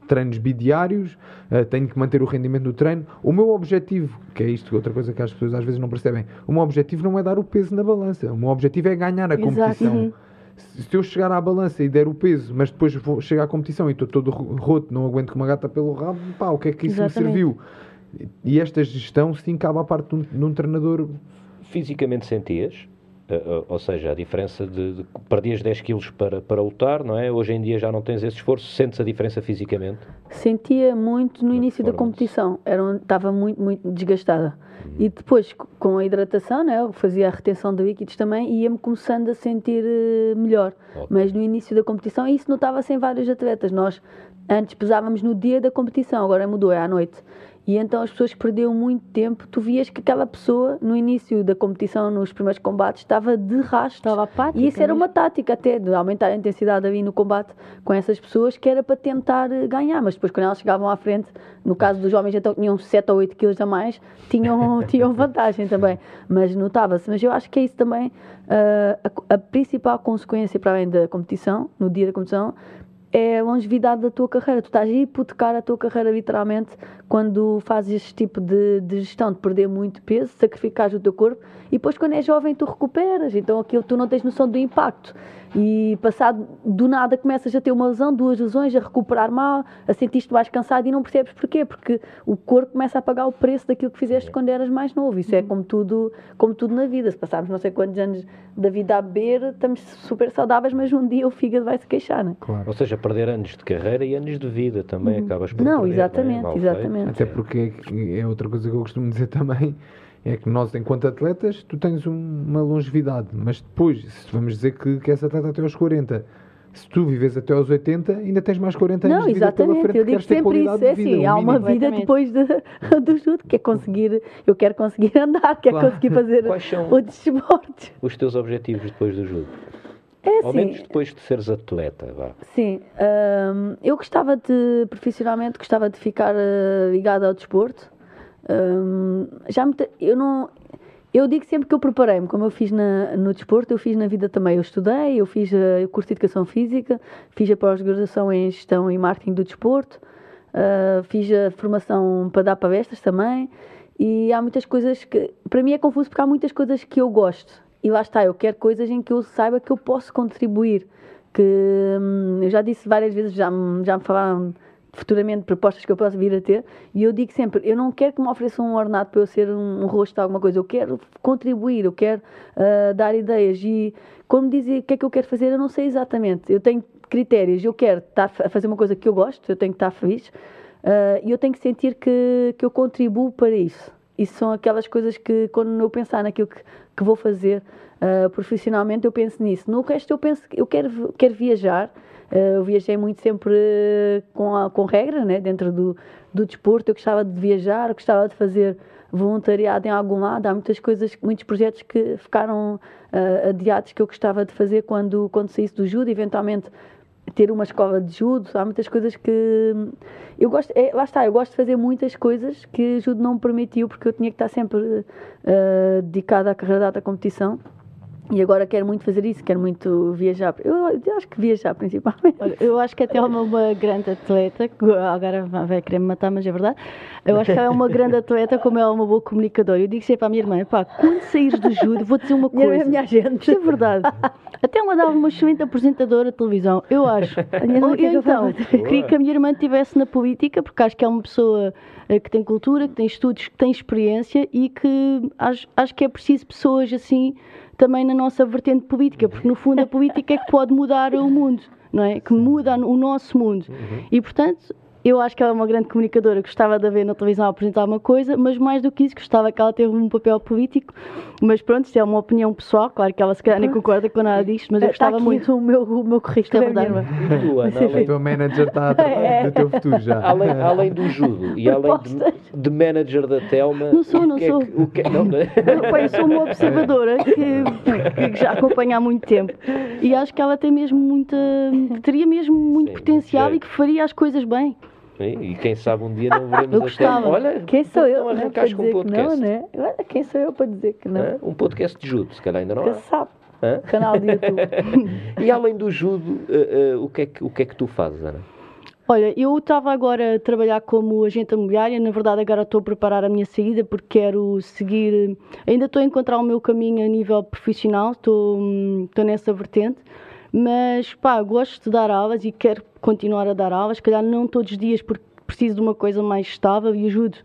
treinos bidiários, uh, tenho que manter o rendimento do treino. O meu objetivo, que é isto, outra coisa que as pessoas às vezes não percebem, o meu objetivo não é dar o peso na balança, o meu objetivo é ganhar a Exato. competição. Uhum se eu chegar à balança e der o peso, mas depois vou chegar à competição e estou todo roto, não aguento com uma gata pelo rabo, pá, o que é que isso Exatamente. me serviu? E esta gestão, sim, cabe à parte de um, de um treinador. Fisicamente sentias? Ou seja, a diferença de, de perdias 10 quilos para, para lutar, não é? Hoje em dia já não tens esse esforço, sentes a diferença fisicamente? Sentia muito no início da competição, Era, estava muito, muito desgastada. Uhum. E depois, com a hidratação, né, eu fazia a retenção de líquidos também e ia-me começando a sentir uh, melhor. Okay. Mas no início da competição, isso notava-se em vários atletas. Nós antes pesávamos no dia da competição, agora mudou, é à noite. E então as pessoas perderam muito tempo. Tu vias que aquela pessoa, no início da competição, nos primeiros combates, estava de rastro. Estava apática. E isso era uma tática até, de aumentar a intensidade ali no combate com essas pessoas, que era para tentar eh, ganhar. Mas depois, quando elas chegavam à frente, no caso dos homens, então tinham 7 ou 8 quilos a mais, tinham, tinham vantagem também. Mas notava-se. Mas eu acho que é isso também uh, a, a principal consequência, para além da competição, no dia da competição, é a longevidade da tua carreira. Tu estás a hipotecar a tua carreira literalmente quando fazes este tipo de, de gestão, de perder muito peso, sacrificares o teu corpo e depois quando és jovem tu recuperas. Então aquilo tu não tens noção do impacto e passado do nada começas a ter uma lesão, duas lesões, a recuperar mal, a sentir-te mais cansado e não percebes porquê, porque o corpo começa a pagar o preço daquilo que fizeste quando eras mais novo. Isso é como tudo, como tudo na vida. Se passarmos não sei quantos anos da vida a beber, estamos super saudáveis, mas um dia o fígado vai se queixar, né? Claro. Ou seja, perder anos de carreira e anos de vida também uhum. acabas por Não, perder, exatamente, não é? exatamente. Até porque é outra coisa que eu costumo dizer também é que nós, enquanto atletas, tu tens uma longevidade, mas depois, se vamos dizer que, que essa atleta até aos 40, se tu vives até aos 80, ainda tens mais 40 anos não, de vida pela frente, eu digo sempre isso, é assim, há uma vida depois de, do judo, que é conseguir, eu quero conseguir andar, quero claro. conseguir fazer o desporto. Os teus objetivos depois do judo? É assim, Ao menos depois de seres atleta, vá. Sim, hum, eu gostava de, profissionalmente, gostava de ficar uh, ligada ao desporto, já me, eu não. Eu digo sempre que eu preparei-me, como eu fiz na, no desporto, eu fiz na vida também. Eu estudei, eu fiz a, curso de Educação Física, fiz a pós-graduação em Gestão e Marketing do Desporto, uh, fiz a formação para dar palestras também. E há muitas coisas que. Para mim é confuso porque há muitas coisas que eu gosto. E lá está, eu quero coisas em que eu saiba que eu posso contribuir. Que hum, eu já disse várias vezes, já, já me falaram futuramente propostas que eu possa vir a ter e eu digo sempre, eu não quero que me ofereçam um ordenado para eu ser um, um rosto de alguma coisa, eu quero contribuir, eu quero uh, dar ideias e como dizem o que é que eu quero fazer, eu não sei exatamente, eu tenho critérios, eu quero estar a fazer uma coisa que eu gosto, eu tenho que estar feliz uh, e eu tenho que sentir que, que eu contribuo para isso. Isso são aquelas coisas que, quando eu pensar naquilo que, que vou fazer uh, profissionalmente, eu penso nisso. No resto, eu penso que eu quero, quero viajar. Uh, eu viajei muito sempre com, a, com regras, né? dentro do, do desporto. Eu gostava de viajar, gostava de fazer voluntariado em algum lado. Há muitas coisas, muitos projetos que ficaram uh, adiados que eu gostava de fazer quando, quando saísse do judo. Eventualmente ter uma escola de judo. Há muitas coisas que eu gosto. É, lá está, eu gosto de fazer muitas coisas que o judo não me permitiu porque eu tinha que estar sempre uh, dedicada à carreira alta competição. E agora quero muito fazer isso, quero muito viajar. Eu, eu acho que viajar principalmente. Eu acho que até é uma, uma grande atleta, agora vai querer me matar, mas é verdade. Eu acho que ela é uma grande atleta, como ela é uma boa comunicadora. Eu digo sempre à minha irmã: pá, quando saíres do judo, vou dizer uma coisa. Minha, minha gente. Isto é verdade. Até ela dava uma excelente apresentadora de televisão, eu acho. Ou, eu, então, queria que a minha irmã estivesse na política, porque acho que é uma pessoa eh, que tem cultura, que tem estudos, que tem experiência e que acho, acho que é preciso pessoas assim também na nossa vertente política, porque no fundo a política é que pode mudar o mundo, não é? Que muda o nosso mundo. Uhum. E portanto, eu acho que ela é uma grande comunicadora, gostava de a ver na televisão a apresentar uma coisa, mas mais do que isso, gostava que ela teve um papel político. Mas pronto, isto é uma opinião pessoal, claro que ela se calhar nem concorda com nada disto, mas eu gostava aqui muito. o meu, o meu currículo, é verdade. E tu, Ana, além... O teu manager está atrás do teu futuro já. Além, além do judo e além de, de, manager da Telma. Não sou, não que sou. É que, o que, não, não é? eu sou uma observadora que, que, já acompanha há muito tempo e acho que ela tem mesmo muita. teria mesmo muito Sim, potencial e que faria as coisas bem. E quem sabe um dia não veremos eu gostava. até. Olha, quem sou eu para dizer um podcast. que não, né? Quem sou eu para dizer que não? Um podcast de judo, se calhar ainda não Quem sabe. Hã? Canal de YouTube. e além do judo, uh, uh, o, que é que, o que é que tu fazes, Ana? Olha, eu estava agora a trabalhar como agente imobiliária, na verdade agora estou a preparar a minha saída porque quero seguir, ainda estou a encontrar o meu caminho a nível profissional, estou, hum, estou nessa vertente, mas pá, gosto de dar aulas e quero continuar a dar aulas, se calhar não todos os dias porque preciso de uma coisa mais estável e ajudo.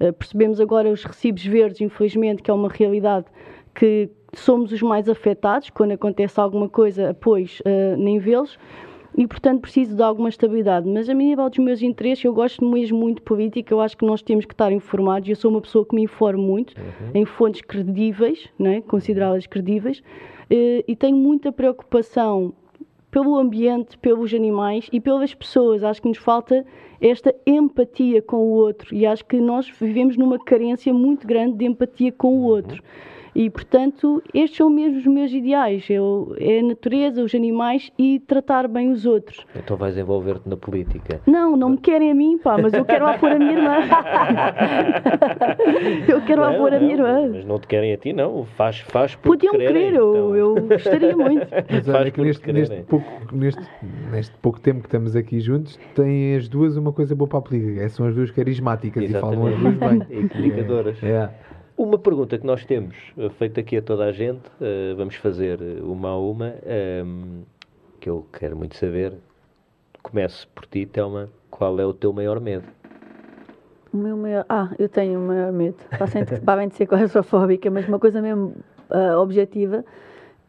Uh, percebemos agora os recibos verdes, infelizmente, que é uma realidade que somos os mais afetados quando acontece alguma coisa, pois uh, nem vê-los e portanto preciso de alguma estabilidade. Mas a nível dos meus interesses, eu gosto mesmo muito de política, eu acho que nós temos que estar informados. Eu sou uma pessoa que me informo muito uhum. em fontes credíveis, né, consideradas credíveis, eh, e tenho muita preocupação pelo ambiente, pelos animais e pelas pessoas. Acho que nos falta esta empatia com o outro e acho que nós vivemos numa carência muito grande de empatia com o outro. E, portanto, estes são mesmo os meus ideais. Eu, é a natureza, os animais e tratar bem os outros. Então vais envolver-te na política? Não, não me querem a mim, pá, mas eu quero lá pôr a minha irmã. eu quero lá pôr a minha irmã. Mas não te querem a ti, não. Faz, faz por Podiam querer, querer, eu, então. eu gostaria muito. Mas olha que neste, neste, pouco, neste, neste pouco tempo que estamos aqui juntos, têm as duas uma coisa boa para a política. São as duas carismáticas Exatamente. e falam as duas bem. E comunicadoras. É. é. Uma pergunta que nós temos eh, feito aqui a toda a gente, uh, vamos fazer uma a uma, um, ehm, que eu quero muito saber. Começo por ti, Telma. Qual é o teu maior medo? O meu maior. Ah, eu tenho o maior medo. Para de ser claustrofóbica, mas uma coisa mesmo uh, objetiva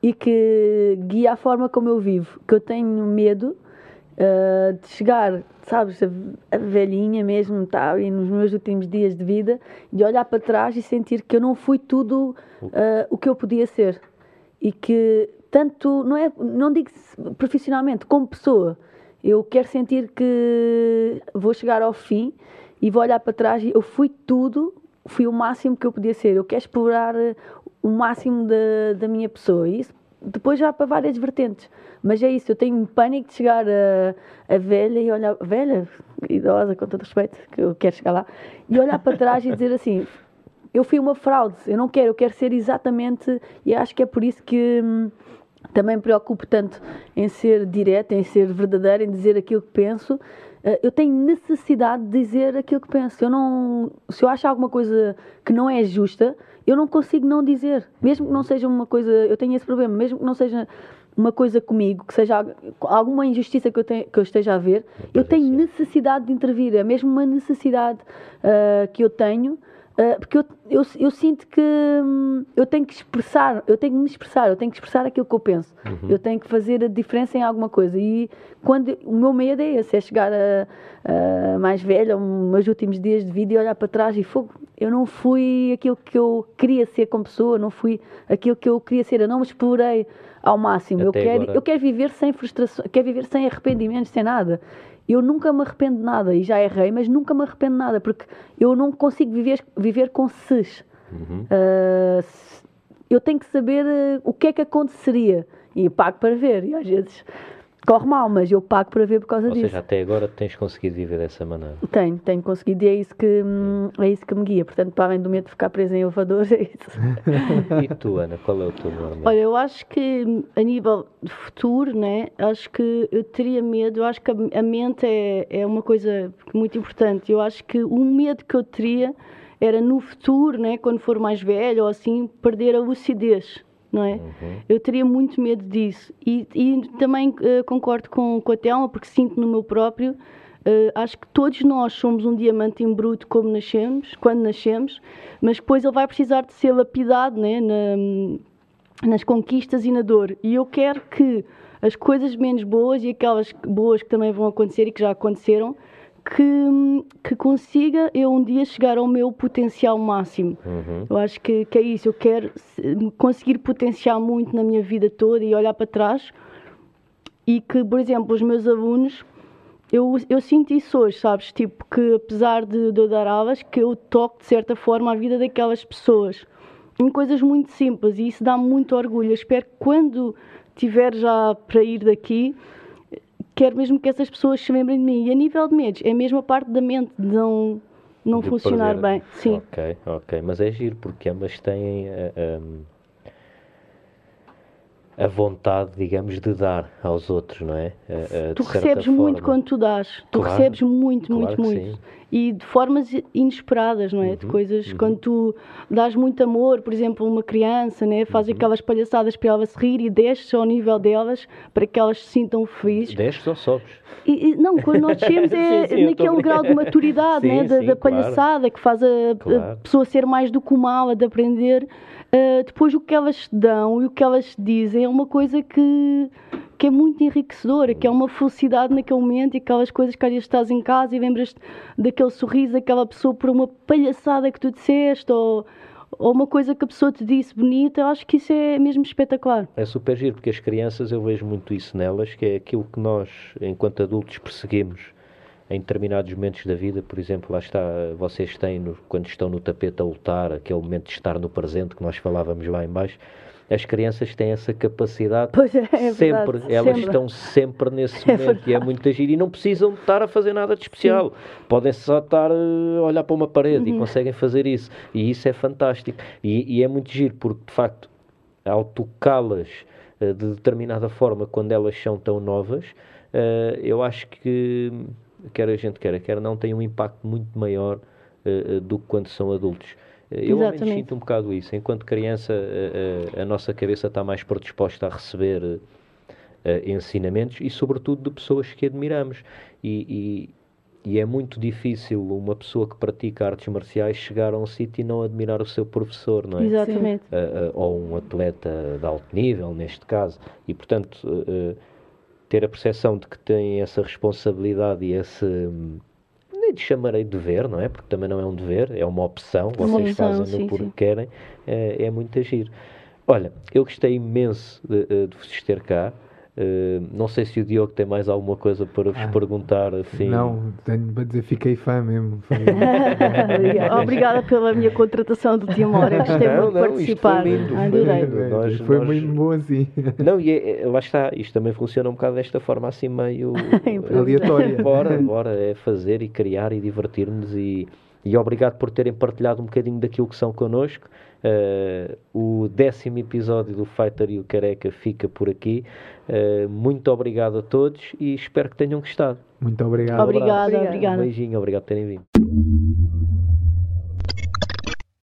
e que guia a forma como eu vivo. Que eu tenho medo uh, de chegar sabes, a, velhinha mesmo, tá, e nos meus últimos dias de vida, de olhar para trás e sentir que eu não fui tudo uh, o que eu podia ser. E que tanto, não é, não digo profissionalmente, como pessoa, eu quero sentir que vou chegar ao fim e vou olhar para trás e eu fui tudo, fui o máximo que eu podia ser. Eu quero explorar o máximo da, da minha pessoa. E isso depois já para várias vertentes. Mas é isso, eu tenho pânico de chegar a, a velha e olhar, velha, idosa, com todo respeito, que eu quero chegar lá, e olhar para trás e dizer assim: eu fui uma fraude, eu não quero, eu quero ser exatamente, e acho que é por isso que. Hum, também me preocupo tanto em ser direta, em ser verdadeira, em dizer aquilo que penso. Uh, eu tenho necessidade de dizer aquilo que penso. Eu não, se eu acho alguma coisa que não é justa, eu não consigo não dizer. Mesmo que não seja uma coisa. Eu tenho esse problema, mesmo que não seja uma coisa comigo, que seja alguma injustiça que eu, tenho, que eu esteja a ver, eu tenho necessidade de intervir. É mesmo uma necessidade uh, que eu tenho. Uh, porque eu, eu, eu, sinto que hum, eu tenho que expressar, eu tenho que me expressar, eu tenho que expressar aquilo que eu penso. Uhum. Eu tenho que fazer a diferença em alguma coisa. E quando o meu medo é esse, é chegar a, a mais velha, meus últimos dias de vida e olhar para trás e fogo. Eu não fui aquilo que eu queria ser como pessoa, não fui aquilo que eu queria ser, eu não me explorei ao máximo. eu quero, eu quero viver sem frustração, quero viver sem arrependimentos, sem nada eu nunca me arrependo de nada e já errei, mas nunca me arrependo de nada porque eu não consigo viver, viver com ses. Uhum. Uh, eu tenho que saber uh, o que é que aconteceria e pago para ver. E às vezes corre mal, mas eu pago para ver por causa Ou disso. Ou seja, até agora tens conseguido viver dessa maneira? Tenho, tenho conseguido e é isso que, hum, é isso que me guia. Portanto, para além do medo de ficar preso em elevadores, é isso. e tu, Ana, qual é o teu normal? Olha, eu acho que a nível de futuro, né, acho que eu teria medo, eu acho que a, mente é, é uma coisa muito importante. Eu acho que o medo que eu teria era no futuro, né, quando for mais velho ou assim, perder a lucidez não é? Uhum. Eu teria muito medo disso. E, e também uh, concordo com, com a Thelma, porque sinto no meu próprio. Uh, acho que todos nós somos um diamante em bruto como nascemos, quando nascemos, mas depois ele vai precisar de ser lapidado né? Na, nas conquistas e na dor. E eu quero que as coisas menos boas e aquelas boas que também vão acontecer e que já aconteceram, que, que consiga eu um dia chegar ao meu potencial máximo. Uhum. Eu acho que, que é isso. Eu quero conseguir potenciar muito na minha vida toda e olhar para trás. E que, por exemplo, os meus alunos, eu, eu sinto isso hoje, sabes? Tipo, que apesar de, de eu dar aulas, que eu toco de certa forma a vida daquelas pessoas em coisas muito simples e isso dá muito orgulho. Eu espero que quando tiver já para ir daqui quero mesmo que essas pessoas se lembrem de mim. E a nível de medos, é a parte da mente de não, não de funcionar perder. bem. Sim. Ok, ok. Mas é giro, porque ambas têm. Uh, um a vontade, digamos, de dar aos outros, não é? tu recebes forma. muito quando tu dás. Tu claro, recebes muito, claro muito, muito. Sim. E de formas inesperadas, não é? Uhum, de coisas, uhum. quando tu dás muito amor, por exemplo, uma criança, né? Faz uhum. aquelas palhaçadas para ela se rir e desces ao nível delas para que elas se sintam felizes. Desces ou sobes? E, e, não, quando nós descemos é sim, sim, naquele grau de maturidade, sim, né? da, da palhaçada, claro. que faz a, a, pessoa ser mais do que uma ala de aprender Uh, depois o que elas dão e o que elas dizem é uma coisa que, que é muito enriquecedora, que é uma felicidade naquele momento e aquelas coisas que às vezes estás em casa e lembras daquele sorriso daquela pessoa por uma palhaçada que tu disseste ou, ou uma coisa que a pessoa te disse bonita, eu acho que isso é mesmo espetacular. É super giro, porque as crianças eu vejo muito isso nelas, que é aquilo que nós, enquanto adultos, perseguimos em determinados momentos da vida, por exemplo, lá está, vocês têm, quando estão no tapete a lutar, aquele momento de estar no presente que nós falávamos lá em baixo, as crianças têm essa capacidade é, é sempre, verdade, elas sempre. estão sempre nesse é momento e é muito agir e não precisam estar a fazer nada de especial. Sim. Podem só estar a olhar para uma parede uhum. e conseguem fazer isso. E isso é fantástico. E, e é muito giro, porque de facto, ao tocá-las uh, de determinada forma quando elas são tão novas, uh, eu acho que quer a gente queira, quer não, tem um impacto muito maior do que quando são adultos. Eu ao menos sinto um bocado isso. Enquanto criança, a, a nossa cabeça está mais predisposta a receber ensinamentos e, sobretudo, de pessoas que admiramos. E, e, e, é muito difícil uma pessoa que pratica artes marciais chegar a um sítio e não admirar o seu professor, não é? Exatamente. ou um atleta de alto nível, neste caso. E, portanto ter a percepção de que têm essa responsabilidade e esse nem chamarei de dever, não é? Porque também não é um dever, é uma opção, vocês fazem-no porque sim. querem, é, é muito agir. Olha, eu gostei imenso de, de vos ter cá. Uh, não sei se o Diogo tem mais alguma coisa para vos ah, perguntar. Assim. Não, tenho para dizer, fiquei fã mesmo. Obrigada pela minha contratação do Timor. Eu gostei não, muito de participar. Foi, lindo, foi, nós, foi nós... muito bom assim. Não, e é, é, lá está, isto também funciona um bocado desta forma assim meio aleatória. Bora, bora, é fazer e criar e divertir-nos e, e obrigado por terem partilhado um bocadinho daquilo que são connosco. Uh, o décimo episódio do Fighter e o Careca fica por aqui. Uh, muito obrigado a todos e espero que tenham gostado. Muito obrigado. Obrigada, obrigada. Um beijinho, obrigado por terem vindo.